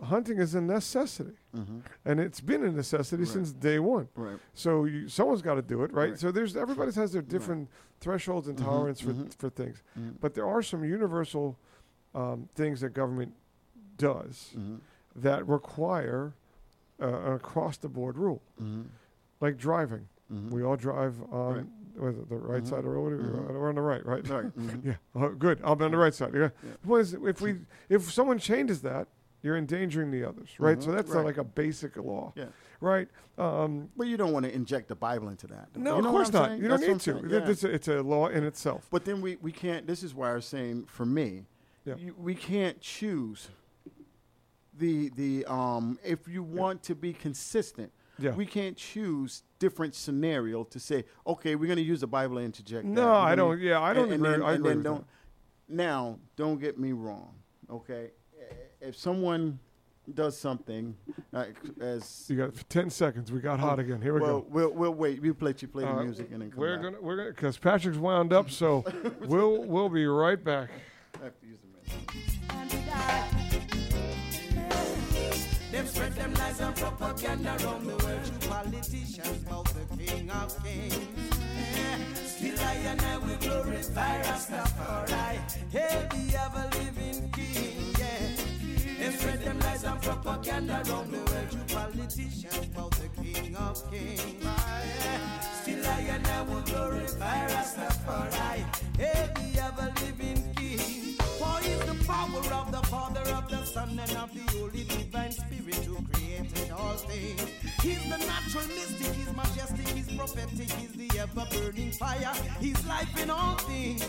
hunting is a necessity, Mm-hmm. and it's been a necessity Right. since day one. Right. So you, someone's got to do it, right? Right. So there's everybody has their Right. different thresholds and Mhm, tolerance for mhm. for things, Mm-hmm. but there are some universal um, things that government does Mm-hmm. that require uh, an across the board rule, Mm-hmm. like driving. Mm-hmm. We all drive on the right side or what? are we- Mhm. We're on the right, right? Right. Yeah. Oh, good. I'll be on the right side. Yeah. Yeah. The point is, if we if someone changes that, you're endangering the others, right? So Mhm. that's Right. like a basic law, Yeah. right? Um, But you don't want to inject the Bible into that. no, You know of course not. saying? You don't That's need to. yeah. It's, a, it's a law in itself. But then we, we can't. This is why I was saying for me, Yeah. you, we can't choose the the um if you want to be consistent. Yeah. We can't choose different scenario to say, okay, we're going to use the Bible and interject. No, We're I don't. Yeah, I don't and, and agree. then, I and then don't. Now, don't get me wrong. Okay, if someone does something, like as. You got ten seconds. We got hot again. Here we well, go. we'll we'll wait. You play you play the Uh, music and then come we're back. gonna we're gonna because Patrick's wound up, so we'll we'll be right back. I have to use the. Them spread them lies and propaganda around the world. Politicians about the King of Kings. Still I and I will glorify Rastafari. Hail the ever living King. Them spread them lies and propaganda around the world. You politicians about the King of Kings. Still I and I will glorify Rastafari. Hail the ever living King. Is the power of the Father, of the Son, and of the Holy Divine Spirit who created all things. He's the natural mystic, he's majestic, he's prophetic, he's the ever burning fire, he's life in all things.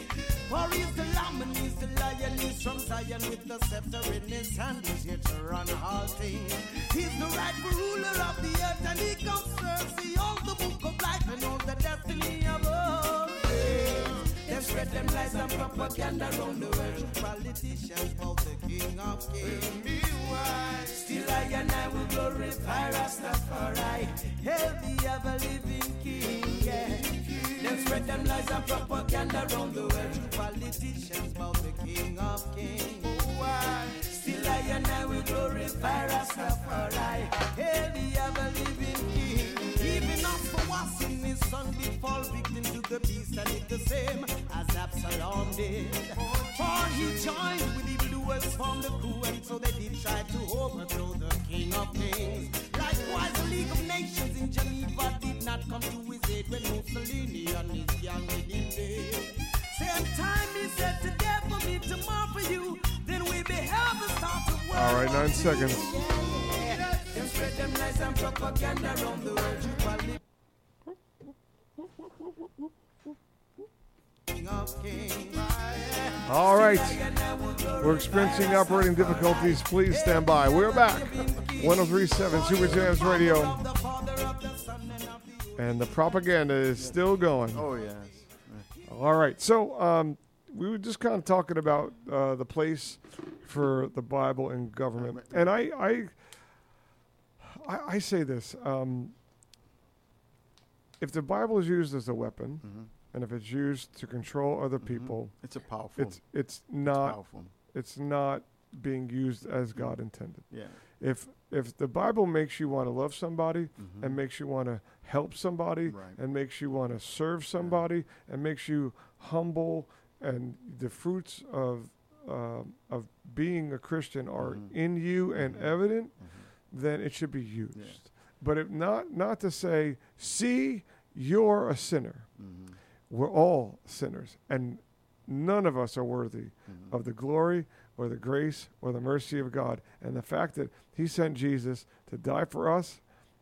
For he's the lamb and he's the lion, he's from Zion with the scepter in his hand, he's here to run all things. He's the rightful ruler of the earth, and he concerns the all the book of life and all the destiny of all spread them lies and propaganda around the world. Politicians about the King of Kings. Still I and I will glorify Rastafari. Hail the ever living King. Yeah. Them spread them lies and propaganda around the world. Politicians about the King of Kings. Still I and I will glorify Rastafari. Hail the ever living King. Even us for washing his son did fall victim to the beast and did the same as Absalom did. For he joined with evildoers from the crew and so they did try to overthrow the King of Kings. Likewise, the League of Nations in Geneva did not come to his aid when Mussolini and his gang did. Same time he said today for me, tomorrow for you, then we beheld the start of world. All right, nine seconds. Yeah. Them spread them lies and propaganda around the world. You probably King of Kings. All right. We're experiencing operating difficulties. Please stand by. We're back. 1037 Super Jams Radio. And the propaganda is still going. Oh yes. All right. So um, we were just kind of talking about uh, the place for the Bible in government, and I I I, I say this: um, if the Bible is used as a weapon, Mhm. And if it's used to control other Mhm. people, It's a powerful. it's it's it's not powerful. it's not being used as God intended. Yeah. If if the Bible makes you want to love somebody Mhm. and makes you want to help somebody Right. and makes you want to serve somebody and makes you humble and the fruits of um of being a Christian are Mhm. in you and evident, then it should be used. But if not not to say, see, you're a sinner. Mhm. We're all sinners, and none of us are worthy Mhm. of the glory or the grace or the mercy of God. And the fact that He sent Jesus to die for us,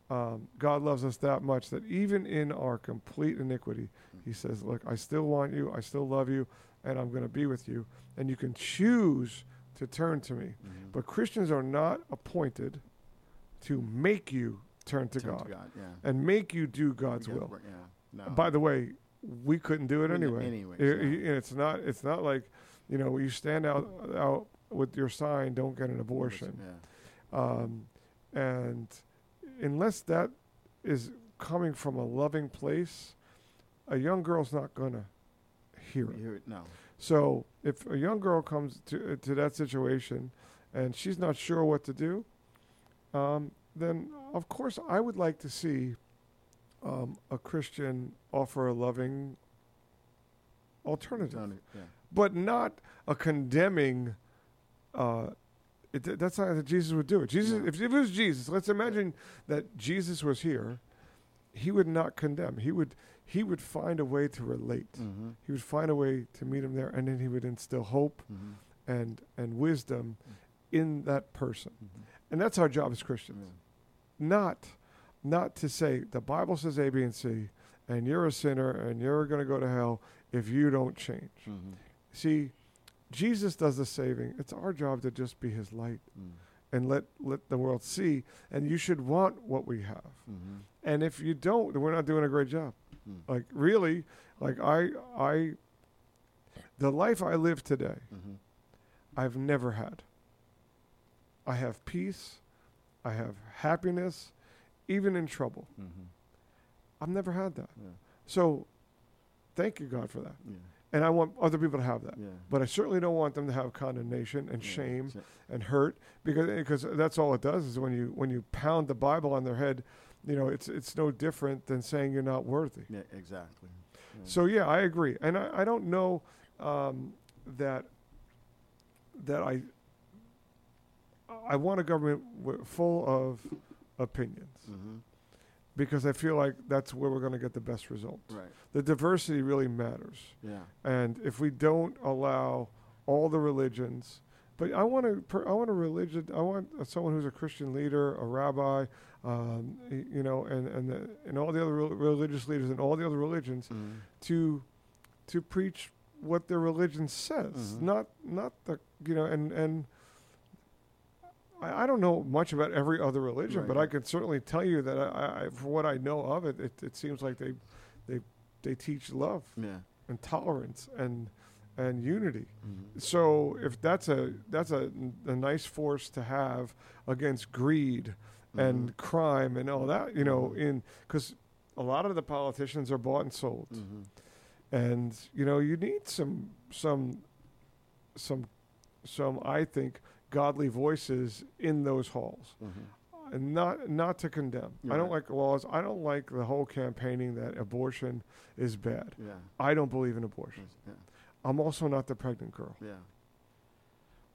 um, God loves us that much that even in our complete iniquity, He says, Look, I still want you, I still love you, and I'm going to be with you. And you can choose to turn to me. Mhm. But Christians are not appointed to make you turn to Turn God yeah. and make you do God's will. Yeah. No. By the way, we couldn't do it anyway. anyways, I- yeah. And it's not. It's not like, you know, you stand out out with your sign, "Don't get an abortion," Yeah. um, and unless that is coming from a loving place, a young girl's not gonna hear it. hear it? No. So if a young girl comes to to that situation, and she's not sure what to do, um, then of course I would like to see um, a Christian offer a loving alternative, Yeah. but not a condemning. Uh, it, that's not how Jesus would do it. Jesus, No. if, if it was Jesus, let's imagine that Jesus was here. He would not condemn. He would he would find a way to relate. Mhm. He would find a way to meet him there, and then he would instill hope Mhm. and and wisdom in that person. Mhm. And that's our job as Christians. Yeah. Not not to say the Bible says A, B, and C, and you're a sinner and you're going to go to hell if you don't change. Mhm. See, Jesus does the saving. It's our job to just be his light Mm. and let let the world see. And you should want what we have. Mhm. And if you don't, then we're not doing a great job. Mm. Like really, like I I the life I live today, Mhm. I've never had. I have peace, I have happiness, even in trouble. Mhm. I've never had that. Yeah. So thank you God for that. Yeah. And I want other people to have that. Yeah. But I certainly don't want them to have condemnation and shame and hurt because because that's all it does is when you when you pound the Bible on their head, you know, it's it's no different than saying you're not worthy. Yeah. Exactly. So yeah, I agree, and I, I don't know um, that that I I want a government w- full of opinions Mhm. because I feel like that's where we're going to get the best result. Right. The diversity really matters, Yeah. and if we don't allow all the religions, but I want to per, I want a religion I want someone who's a Christian leader, a rabbi, um, you know, and and the, and all the other rel- religious leaders and all the other religions Mhm. to to preach what their religion says, Mhm. not not the you know and and I, I don't know much about every other religion, but I can certainly tell you that I, I, for what I know of it, it, it seems like they they they teach love Yeah. and tolerance and and unity. Mhm. So if that's a that's a, a nice force to have against greed and crime and all that, you know, Mhm. in because a lot of the politicians are bought and sold Mhm. and you know you need some some some some I think godly voices in those halls Mhm. and not not to condemn. I don't Right. like laws. I don't like the whole campaigning that abortion is bad. Yeah. I don't believe in abortion. Yeah. I'm also not the pregnant girl. Yeah.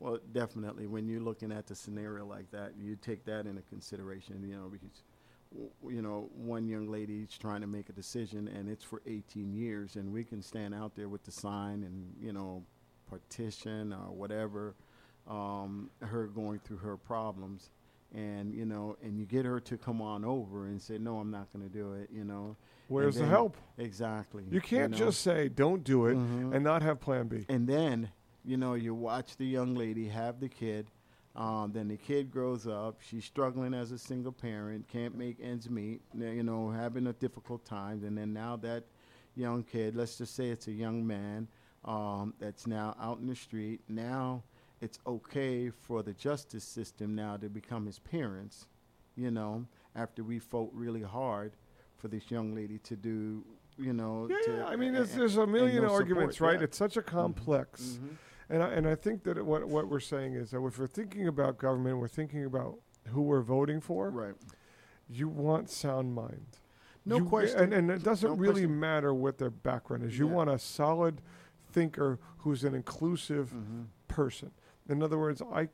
Well, definitely, when you're looking at the scenario like that, you take that into consideration, you know, because, you know, one young lady's trying to make a decision and it's for 18 years, and we can stand out there with the sign and, you know, partition or whatever, um, her going through her problems. And, you know, and you get her to come on over and say, no, I'm not going to do it, you know. Where's the help? Exactly. You can't know? just say don't do it Mhm. and not have plan B. And then, you know, you watch the young lady have the kid. Um, then the kid grows up. She's struggling as a single parent, can't make ends meet, you know, having a difficult time. And then now that young kid, let's just say it's a young man um, that's now out in the street. Now it's okay for the justice system now to become his parents, you know, after we fought really hard for this young lady to do, you know. Yeah, to, yeah. I mean, there's, a- there's a million no arguments, support, right? yeah. It's such a complex. Mhm. And I, and I think that what what we're saying is that if we're thinking about government, we're thinking about who we're voting for. Right. You want sound mind. No You- question. And, and it doesn't No really question. matter what their background is. You Yeah. want a solid thinker who's an inclusive Mhm. person. In other words, I,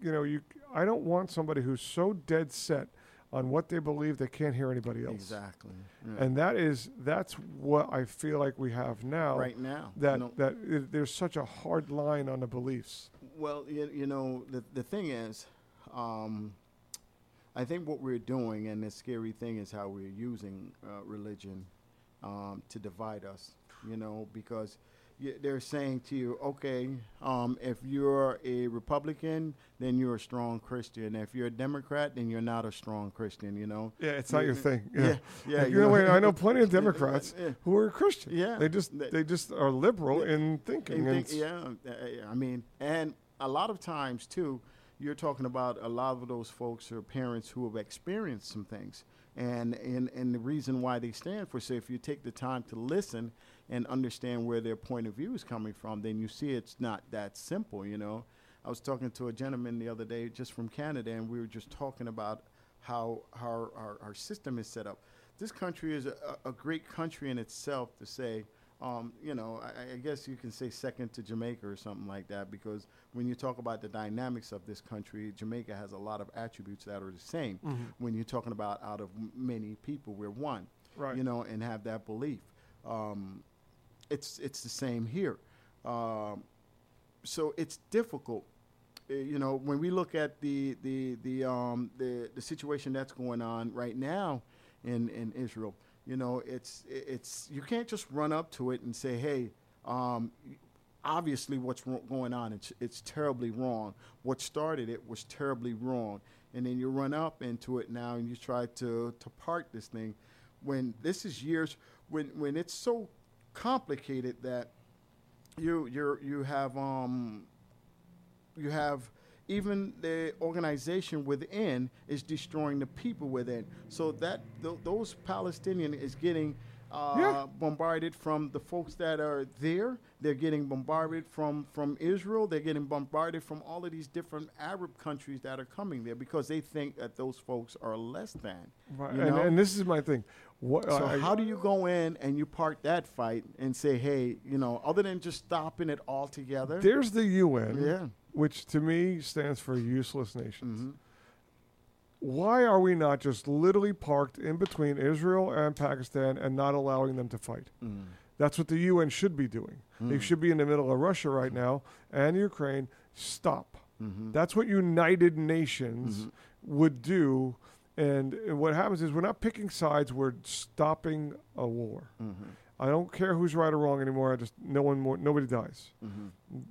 you know, you, I don't want somebody who's so dead set on what they believe they can't hear anybody else. Exactly. Yeah. And that is that's what I feel like we have now. right now, That no- that it, there's such a hard line on the beliefs. well, you, you know, the the thing is, um, I think what we're doing, and the scary thing is how we're using uh, religion um, to divide us. You know, because they're saying to you, okay, um, if you're a Republican, then you're a strong Christian. If you're a Democrat, then you're not a strong Christian. You know. Yeah, it's not your thing. Yeah, yeah. you know, wait, I know plenty of Democrats Yeah. who are Christian. Yeah, they just they- just are liberal Yeah. in thinking. Think- yeah, I mean, and a lot of times too, you're talking about a lot of those folks are parents who have experienced some things, and and and the reason why they stand for. So if you take the time to listen and understand where their point of view is coming from, then you see it's not that simple. You know, I was talking to a gentleman the other day just from Canada, and we were just talking about how how our, our system is set up. This country is a, a great country in itself to say. Um, you know, I, I guess you can say second to Jamaica or something like that because when you talk about the dynamics of this country, Jamaica has a lot of attributes that are the same. Mm-hmm. When you're talking about out of m- many people, we're one. Right. you know, and have that belief. Um, it's it's the same here. Um, so it's difficult. Uh, You know, when we look at the the the um, the the situation that's going on right now in in Israel, you know, it's it's you can't just run up to it and say, hey. Um, obviously what's going on it's it's terribly wrong what started it was terribly wrong and then you run up into it now and you try to to park this thing when this is years when when it's so complicated that you you you have um you have even the organization within is destroying the people within so that th- those palestinian is getting uh, Yeah. bombarded from the folks that are there. They're getting bombarded from, from Israel. They're getting bombarded from all of these different Arab countries that are coming there because they think that those folks are less than. Right. And, and this is my thing. What, So how do you go in and you park that fight and say, hey, you know, other than just stopping it altogether? There's the UN, Yeah. which to me stands for useless nations. hmm Why are we not just literally parked in between Israel and Pakistan and not allowing them to fight? Mm. That's what the UN should be doing. They should be in the middle of Russia right now and Ukraine. Stop. hmm That's what United Nations would do. And, and what happens is we're not picking sides, we're stopping a war. hmm I don't care who's right or wrong anymore. I just no one more nobody dies. hmm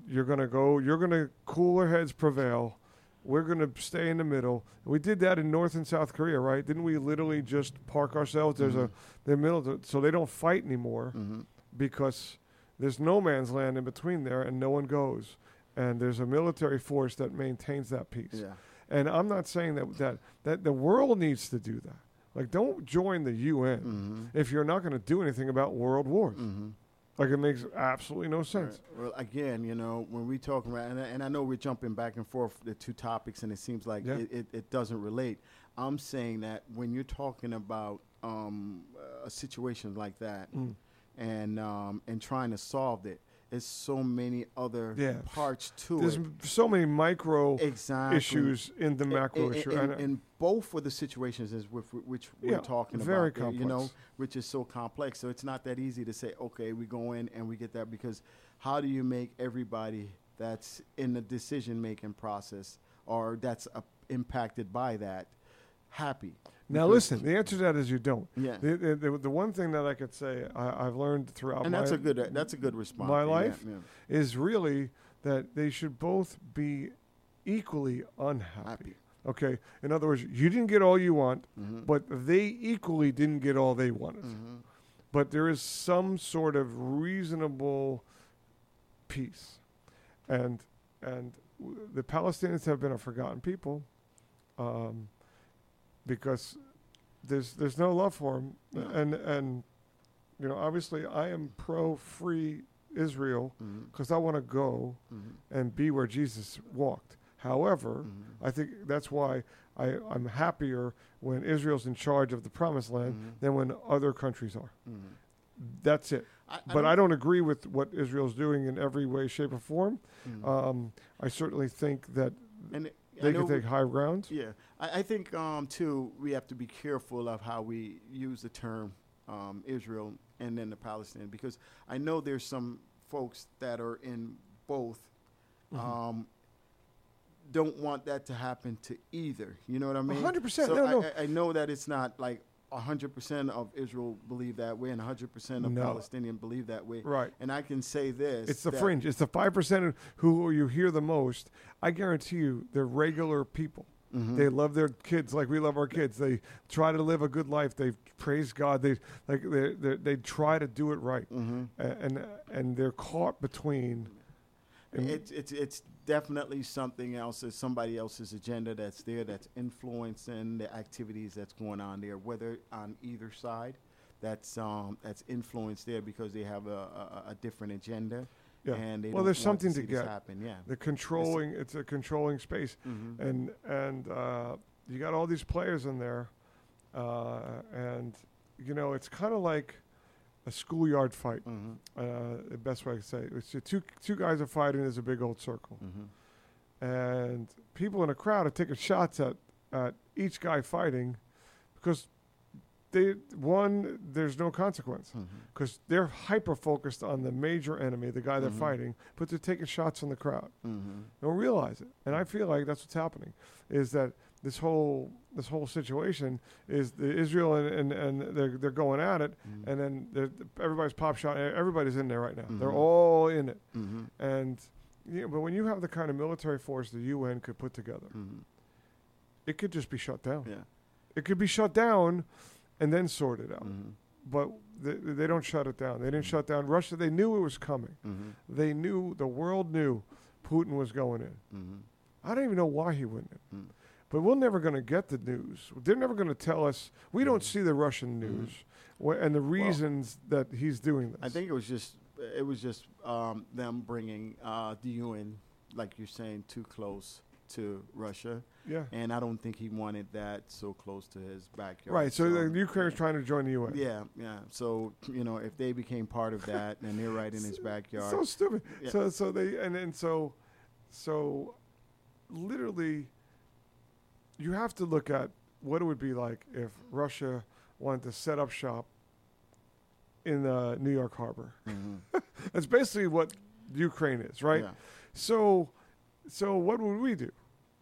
You're gonna go. You're gonna cooler heads prevail. We're gonna stay in the middle. We did that in North and South Korea, right? Didn't we literally just park ourselves? There's a the middle, so they don't fight anymore hmm because there's no man's land in between there, and no one goes. And there's a military force that maintains that peace. Yeah. And I'm not saying that that that the world needs to do that. Like, don't join the UN hmm if you're not going to do anything about world wars. hmm Like, it makes absolutely no sense. Right. Well, again, you know, when we talk about, and I, and I know we're jumping back and forth the two topics, and it seems like Yeah. it, it, it doesn't relate. I'm saying that when you're talking about um, a situation like that, Mm. and um, and trying to solve it, there's so many other Yeah. parts to There's it. m- so many micro Exactly. issues in the macro issue. in, and, in both of the situations is with which we're talking very about, there, you know, which is so complex. So it's not that easy to say, okay, we go in and we get that because how do you make everybody that's in the decision making process or that's uh, impacted by that happy? Now, listen, the answer to that is you don't. Yeah. The, the, the, the one thing that I could say I, I've learned throughout and my, that's a good that's a good response. my life yeah. is really that they should both be equally unhappy. Happy. Okay? In other words, you didn't get all you want, Mhm. but they equally didn't get all they wanted. Mhm. But there is some sort of reasonable peace. And and w- the Palestinians have been a forgotten people um, because there's there's no love for. No. And and you know, obviously I am pro free Israel because I want to go Mhm. and be where Jesus walked. However, Mhm. I think that's why I, I'm happier when Israel's in charge of the promised land Mhm. than when other countries are. Mhm. That's it. I, But I don't agree with what Israel's doing in every way, shape, or form. Mhm. Um, I certainly think that and it- I they can take high ground. Yeah, I, I think um, too we have to be careful of how we use the term um, Israel and then the Palestinian because I know there's some folks that are in both Mm-hmm. um, don't want that to happen to either. You know what I mean? 100%, So no, I, no. I, I know that it's not like hundred percent of Israel believe that way and hundred percent of No. Palestinian believe that way. Right. And I can say this: It's the fringe. It's the five percent who you hear the most. I guarantee you, they're regular people. Mhm. They love their kids like we love our kids. They try to live a good life. They praise God. They like they they they try to do it right. Mhm. A- and and they're caught between. It's it's it's definitely something else. It's somebody else's agenda that's there that's influencing the activities that's going on there, whether on either side. That's um that's influenced there because they have a, a, a different agenda. Yeah. And they Well, there's something to, to get. happen. Yeah. the controlling. It's a controlling space, mm-hmm. and and uh, you got all these players in there, uh, and you know it's kind of like a schoolyard fight. Mhm. Uh, the best way I can say it. it's two two guys are fighting. There's a big old circle. Mhm. and people in a crowd are taking shots at, at each guy fighting because they one there's no consequence Mhm. because they're hyper focused on the major enemy, the guy they're Mhm. fighting, but they're taking shots on the crowd. Mhm. Don't realize it, and I feel like that's what's happening. Is that this whole this whole situation is the Israel and, and, and they're they're going at it, Mhm. and then everybody's pop shot. Everybody's in there right now. They're Mhm. all in it, Mhm. and you know, but when you have the kind of military force the UN could put together, Mhm. it could just be shut down. Yeah. It could be shut down, and then sorted out. Mhm. But they, they don't shut it down. They didn't Mhm. shut down Russia. They knew it was coming. They knew the world knew Putin was going in. I don't even know why he went in. But we're never going to get the news. They're never going to tell us. We don't Mhm. see the Russian Mhm. news wh- and the reasons that he's doing this. I think it was just it was just um, them bringing uh, the UN, like you're saying, too close to Russia, yeah. and I don't think he wanted that so close to his backyard. Right. So the Ukraine is trying to join the UN. Yeah, yeah. So you know, if they became part of that, and they're right in his backyard, So stupid. Yeah. So so they and then so so literally you have to look at what it would be like if Russia wanted to set up shop in uh, New York Harbor. Mhm. That's basically what Ukraine is, right? Yeah. So so what would we do?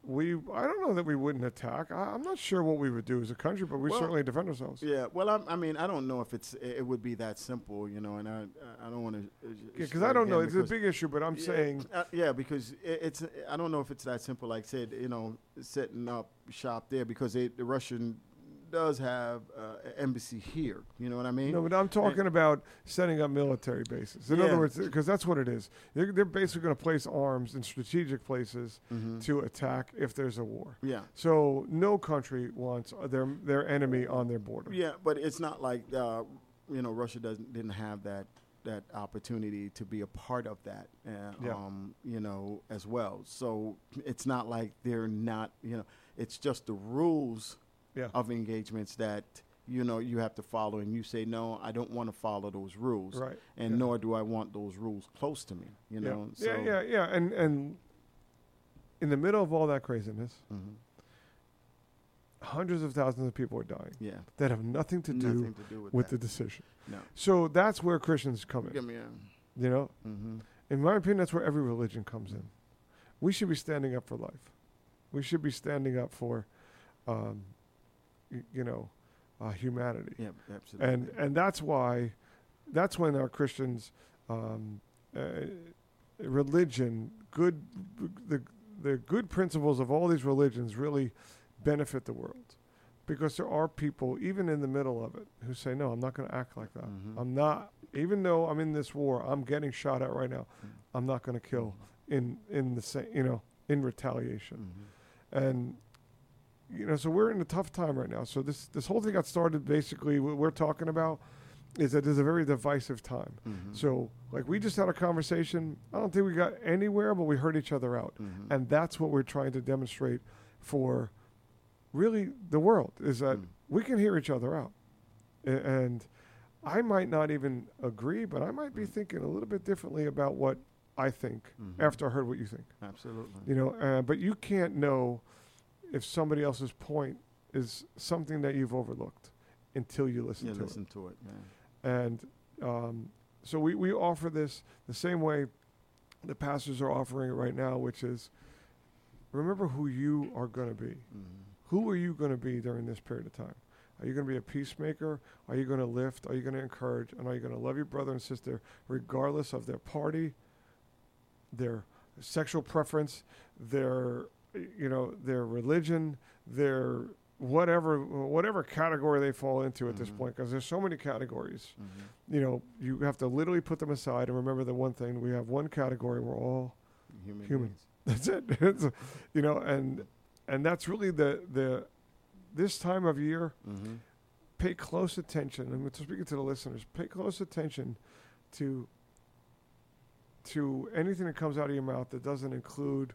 We I don't know that we wouldn't attack. I, I'm not sure what we would do as a country, but we Well, certainly defend ourselves. Yeah, well, I, I mean, I don't know if it's it would be that simple, you know, and I I don't want to Because I don't know. It's a big issue, but I'm yeah, saying uh, yeah, because it, it's I don't know if it's that simple. Like I said, you know, setting up shop there because it, the Russian does have uh, an embassy here. You know what I mean? No, but I'm talking about setting up military bases. In other words, because that's what it is. They're, they're basically going to place arms in strategic places Mhm. to attack if there's a war. Yeah. So no country wants their their enemy on their border. Yeah, but it's not like uh, you know Russia doesn't didn't have that that opportunity to be a part of that, uh, Yeah. um, you know, as well. So it's not like they're not, you know, it's just the rules Yeah. of engagements that you know you have to follow, and you say no, I don't want to follow those rules, Right. and yeah. nor do I want those rules close to me, you yeah. know. yeah, so, yeah, yeah, and and in the middle of all that craziness, mhm. hundreds of thousands of people are dying yeah, that have nothing to do to do with, with the decision. no. So that's where Christians come in. Give me a. You know, Mm-hmm. in my opinion, that's where every religion comes in. We should be standing up for life. We should be standing up for, um, you know, uh, humanity. Yeah, absolutely. And and that's why, that's when our Christians, um, uh, religion, good, the the good principles of all these religions really benefit the world, because there are people even in the middle of it who say, no, I'm not going to act like that. Mhm. I'm not, even though I'm in this war, I'm getting shot at right now. Mm. I'm not going to kill in in the same, you know, in retaliation. Mhm. And you know, so we're in a tough time right now. So this this whole thing got started. Basically, what we're talking about is that there's a very divisive time. Mhm. So like we just had a conversation. I don't think we got anywhere, but we heard each other out, Mhm. and that's what we're trying to demonstrate for really the world is that Mm. we can hear each other out, A- and I might not even agree, but I might be Mm. thinking a little bit differently about what I think Mhm. after I heard what you think. Absolutely. You know, uh, but you can't know if somebody else's point is something that you've overlooked until you listen yeah, to listen to it. Yeah. And um, so we, we offer this the same way the pastors are offering it right now, which is remember who you are going to be. Mhm. Who are you going to be during this period of time? Are you going to be a peacemaker? Are you going to lift? Are you going to encourage? And are you going to love your brother and sister regardless of their party, their sexual preference, their you know their religion, their whatever whatever category they fall into at this Mhm. point? Because there's so many categories. Mhm. You know, you have to literally put them aside and remember the one thing: we have one category. We're all Human. Human. beings. that's it. It's, you know, and and that's really the the this time of year. Mhm. Pay close attention. I'm speaking to the listeners. Pay close attention to to anything that comes out of your mouth that doesn't include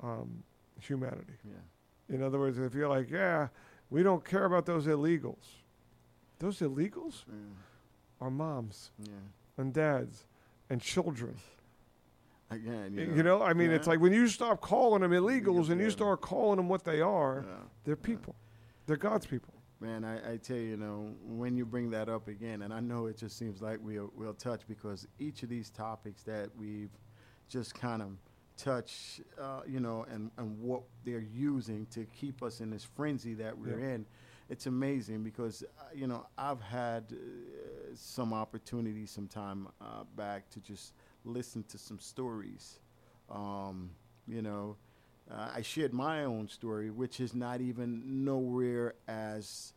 um, humanity. Yeah. In other words, if you're like, yeah, we don't care about those illegals. Those illegals Yeah. are moms Yeah. and dads and children. Again, you know. You know, I mean, it's like when you stop calling them illegals and you start calling them what they are, Yeah. they're people. They're God's people. Man, I, I tell you, you know, when you bring that up again, and I know it just seems like we'll, we'll touch because each of these topics that we've just kind of touched, uh, you know, and, and what they're using to keep us in this frenzy that we're Yeah. in, it's amazing because, uh, you know, I've had uh, some opportunity some time uh, back to just listen to some stories. Um, you know, uh, I shared my own story, which is not even nowhere as,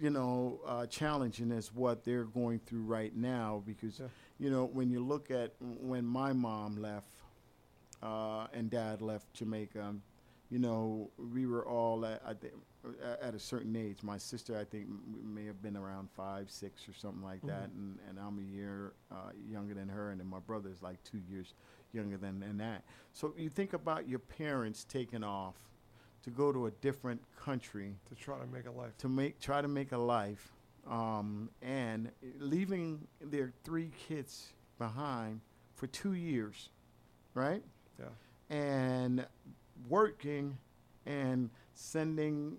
you know, uh, challenging as what they're going through right now. Because, Yeah. you know, when you look at when my mom left uh, and dad left Jamaica, you know, we were all at, I think, a- at a certain age. My sister, I think, may have been around five, six, or something like that, and, and I'm a year uh, younger than her, and then my brother is like two years younger than, than that. So you think about your parents taking off to go to a different country to try to make a life. to make try to make a life, um, and leaving their three kids behind for two years, right? Yeah. and working and sending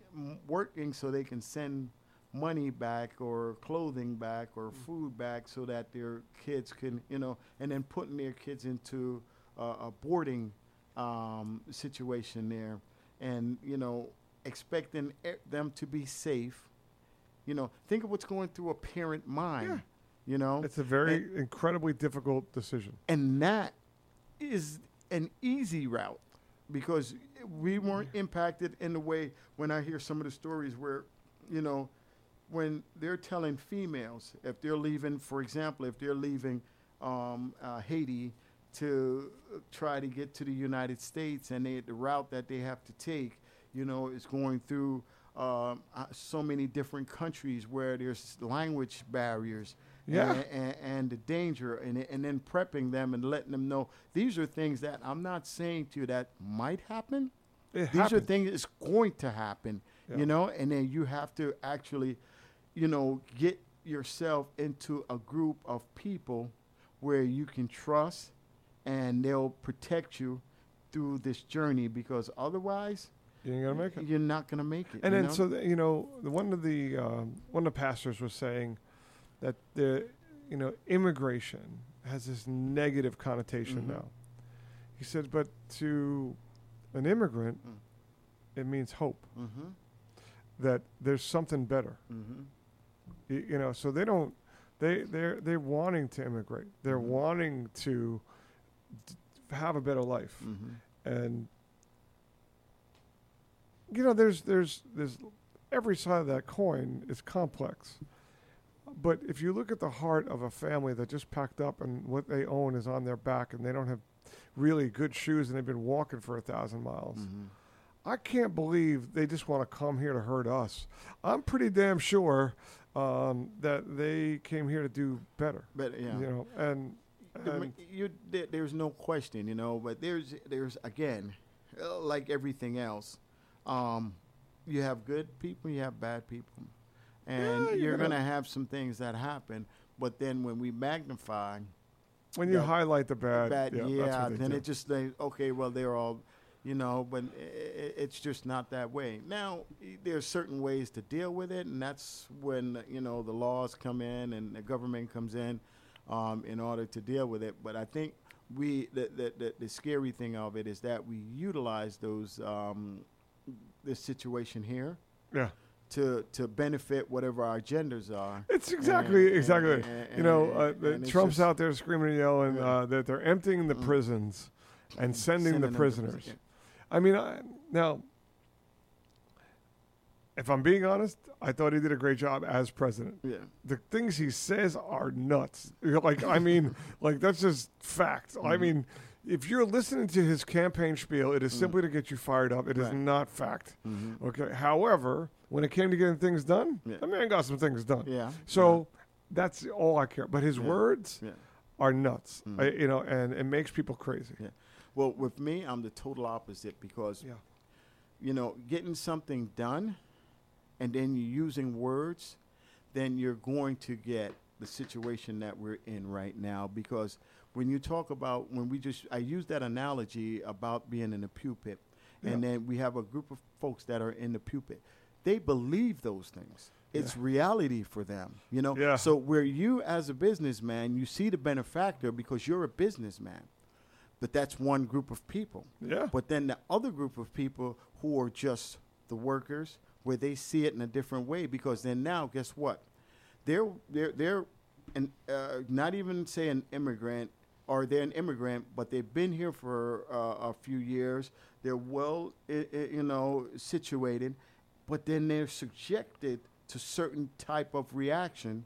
working so they can send money back or clothing back or food back so that their kids can you know and then putting their kids into a, a boarding um, situation there and you know expecting e- them to be safe you know think of what's going through a parent mind Yeah. you know It's a very incredibly difficult decision. and that is an easy route because we weren't impacted in the way when I hear some of the stories where, you know, when they're telling females if they're leaving, for example, if they're leaving um, uh, Haiti to uh, try to get to the United States and they, the route that they have to take, you know, is going through um, uh, so many different countries where there's language barriers Yeah. and, and, and the danger and, and then prepping them and letting them know these are things that I'm not saying to you that might happen. It These are things that's going to happen, Yeah. you know, and then you have to actually, you know, get yourself into a group of people where you can trust and they'll protect you through this journey because otherwise You ain't gonna make it. you're not going to make it. And then, know? so the, you know, the, one of the um, one of the pastors was saying that the you know immigration has this negative connotation Mhm. now. He said, but to an immigrant, Mm. it means hope mm-hmm, that there's something better. mm-hmm, Y- You know, so they don't they they're they're wanting to immigrate. They're Mhm. wanting to d- have a better life. mm-hmm. and you know there's there's there's every side of that coin is complex but if you look at the heart of a family that just packed up and what they own is on their back and they don't have really good shoes and they've been walking for a thousand miles Mm-hmm. i can't believe they just want to come here to hurt us i'm pretty damn sure um, that they came here to do better But yeah, you know and, and you, there, there's no question, you know. But there's, there's again, like everything else, um, you have good people, you have bad people, and Yeah, you're you're gonna- gonna have some things that happen. But then when we magnify when you that highlight the bad, bad, yeah, yeah, they then do. it just like okay, well they're all, you know, but i i- it's just not that way. Now there's certain ways to deal with it, and that's when you know the laws come in and the government comes in, um, in order to deal with it. But I think we the the, the, the scary thing of it is that we utilize those um, this situation here yeah to to benefit whatever our agendas are. It's exactly And- exactly. and- and- you know, uh, Trump's just- out there screaming and yelling Yeah. uh, that they're emptying the Mm. prisons and sending, Sending the prisoners. prison, I mean, I, now, if I'm being honest, I thought he did a great job as president. Yeah. The things he says are nuts. Like, I mean, like that's just fact. I Mhm. mean, if you're listening to his campaign spiel, it is Mm. simply to get you fired up. It is Right. not fact. Mm-hmm. Okay. However, when it came to getting things done, Yeah. the man got some things done. Yeah. So that's all I care. But his Yeah. words Yeah. are nuts, Mm. I, you know, and it makes people crazy. Yeah. Well, with me, I'm the total opposite because, Yeah. you know, getting something done and then you're using words, then you're going to get the situation that we're in right now. Because when you talk about, when we just, I use that analogy about being in the pulpit, and then we have a group of folks that are in the pulpit. They believe those things. It's reality for them, you know. Yeah. So where you, as a businessman, you see the benefactor because you're a businessman, but that's one group of people. Yeah. But then the other group of people who are just the workers, where they see it in a different way, because then now, guess what? They're they're they're an, uh, not even say an immigrant, or they're an immigrant, but they've been here for uh, a few years. They're well, i- i- you know, situated, but then they're subjected to certain type of reaction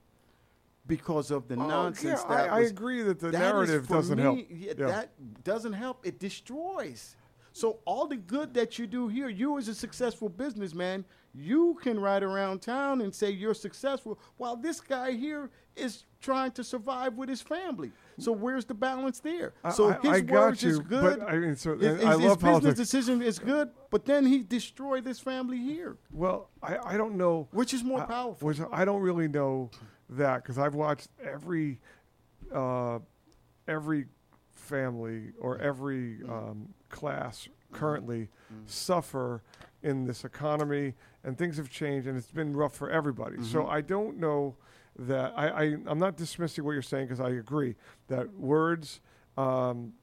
because of the Oh, nonsense yeah, that I, I agree that the that narrative doesn't me, help. Yeah, Yeah. That doesn't help. It destroys. So all the good that you do here, you as a successful businessman, you can ride around town and say you're successful, while this guy here is trying to survive with his family. So where's the balance there? I- so his I words is good. but I mean, so- his, his- his business decision is good, but then he destroyed this family here, Well, I, I don't know. which is more powerful. Which I don't really know that because I've watched every uh, every family or every um, class currently suffer in this economy, and things have changed, and it's been rough for everybody. So I don't know that I, I I'm not dismissing what you're saying because I agree that words. Um,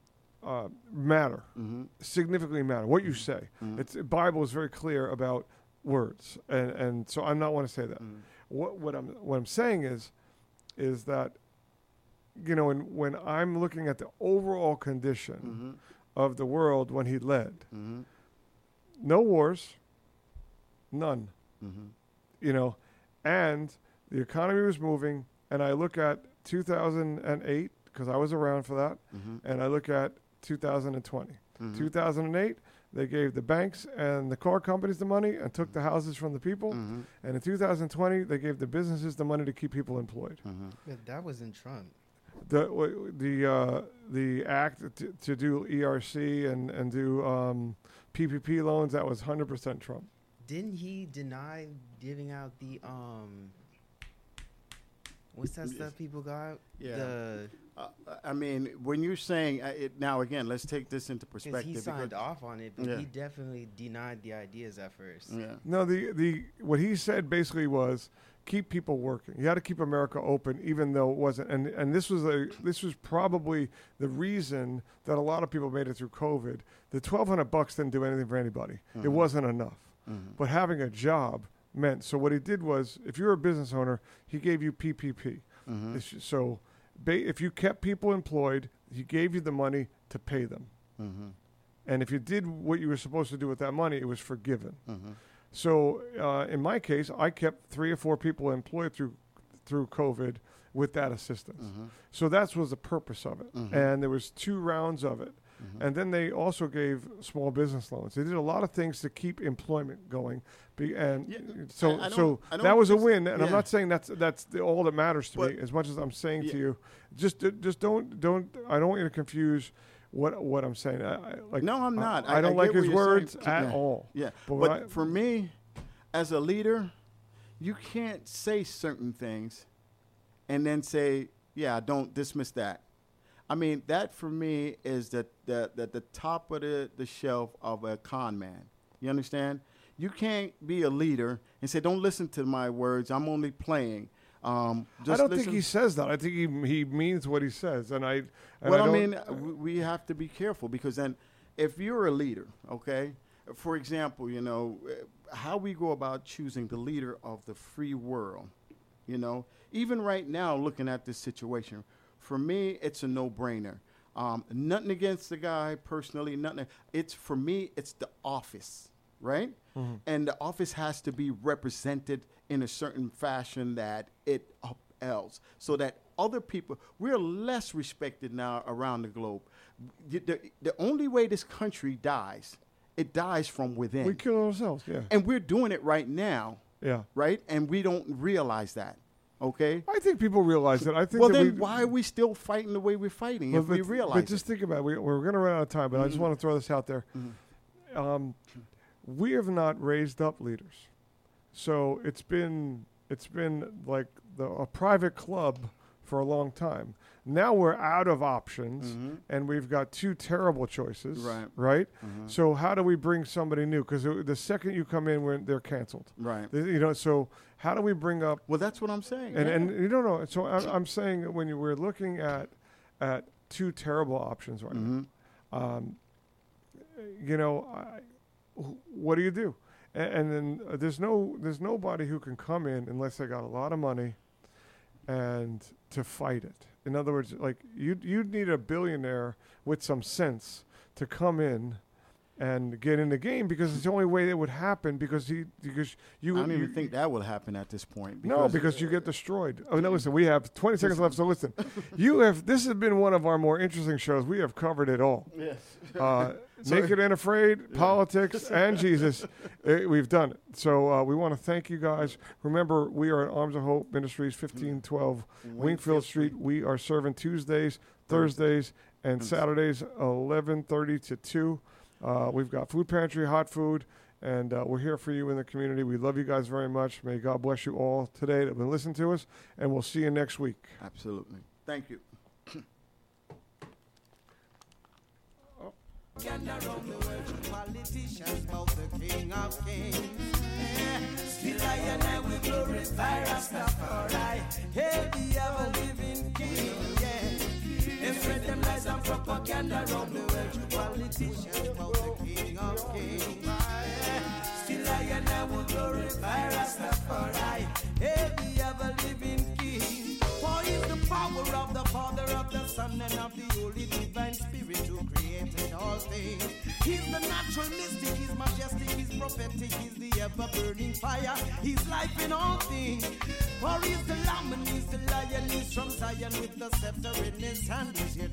uh, matter Mm-hmm. significantly matter what you say. It's the Bible is very clear about words, and and so I'm not want to say that. What what I'm what I'm saying is, is that, you know, when when I'm looking at the overall condition Mm-hmm. of the world when he led, Mm-hmm. no wars, none, Mm-hmm. you know, and the economy was moving, and I look at 2008 because I was around for that, Mm-hmm. and I look at 2020. 2008, they gave the banks and the car companies the money and took the houses from the people. Mm-hmm. And in 2020, they gave the businesses the money to keep people employed. Mm-hmm. But that was in Trump. The w- the uh, the act to, to do ERC and and do um, PPP loans that was 100% Trump. Didn't he deny giving out the um? What's that stuff people got? Yeah. The Uh, I mean, when you're saying uh, it now again, let's take this into perspective. he signed because- off on it, but Yeah. he definitely denied the ideas at first. Yeah. No, the the what he said basically was keep people working. You had to keep America open, even though it wasn't. And and this was a this was probably the reason that a lot of people made it through COVID. The twelve hundred bucks didn't do anything for anybody. It wasn't enough. But having a job meant. So what he did was, if you're a business owner, he gave you PPP. Mm-hmm. Ju- so ba- if you kept people employed, he gave you the money to pay them. Mm-hmm. And if you did what you were supposed to do with that money, it was forgiven. Mm-hmm. So uh, in my case, I kept three or four people employed through through COVID with that assistance. So that was the purpose of it. And there was two rounds of it. And then they also gave small business loans. They did a lot of things to keep employment going. Be, and Yeah, so I- I so that was a win. And I'm not saying that's that's the, all that matters to me as much as I'm saying to you. Just just don't don't I don't want you to confuse what what I'm saying. I, I, like No, I'm not. I, I- don't like his you're saying. words at Yeah. all. Yeah, But but, I- for me, as a leader, you can't say certain things and then say, "Yeah, don't dismiss that." I mean, that for me is the the, the, the top of the, the shelf of a con man. You understand? You can't be a leader and say, "Don't listen to my words. I'm only playing." Um, I don't listen- think he says that. I think he he means what he says, and I. And well, I, don't- mean, w- we have to be careful because then, if you're a leader, okay, for example, you know, uh, how we go about choosing the leader of the free world, you know, even right now, looking at this situation, for me, it's a no-brainer. Um, nothing against the guy personally, nothing. It's for me, it's the office, right? And the office has to be represented in a certain fashion that it upheld, so that other people, we're less respected now around the globe. The, the, the only way this country dies, it dies from within. we kill ourselves. Yeah, and we're doing it right now, yeah. right? And we don't realize that, okay? I think people realize that. I think. Well, then we, why are we still fighting the way we're fighting But, if we realize but it? just think about it. We, we're going to run out of time, but I just want to throw this out there. Um, we have not raised up leaders, so it's been it's been like the, a private club for a long time. Now we're out of options, Mhm. and we've got two terrible choices. Right. Right. Mhm. So how do we bring somebody new? Because the second you come in, when they're canceled. Right. You know. So how do we bring up Well, that's what I'm saying. and yeah. and you don't know. So I'm, I'm saying that when you we're looking at at two terrible options right Mhm. now, um, you know, I, what do you do? And, and then uh, there's no there's nobody who can come in unless they got a lot of money, and to fight it. In other words, like you'd you'd need a billionaire with some sense to come in. And get in the game because it's the only way it would happen because he because you I don't you, even think that will happen at this point. no, because you get destroyed. Oh no! Listen, we have 20 seconds left. So listen, you have. This has been one of our more interesting shows. We have covered it all. yes. Uh, Naked and afraid, politics, and Jesus. Uh, we've done it. So uh, we want to thank you guys. Remember, we are at Arms of Hope Ministries, 1512 Wingfield Street. We are serving Tuesdays, Thursdays, and Saturdays, 11:30 to 2. Uh, we've got food pantry, hot food, and uh, we're here for you in the community. We love you guys very much. May God bless you all today that have been listening to us, and we'll see you next week. Absolutely. Thank you. And around the world, politicians bout the King of Kings. Eh, Still I and I will glorify Rastafari. Hey, the ever living King, yeah. They spread them lies and propaganda around the world, politicians bout the King of Kings. Eh, Still I and I will glorify Rastafari. Hey, the ever living power of the Father, of the Son, and of the Holy Divine Spirit who created all things. He's the natural mystic, he's majestic, he's prophetic, he's the ever burning fire, he's life in all things. For he's the lamb and he's the lion, he's from Zion with the scepter in his hand, he's here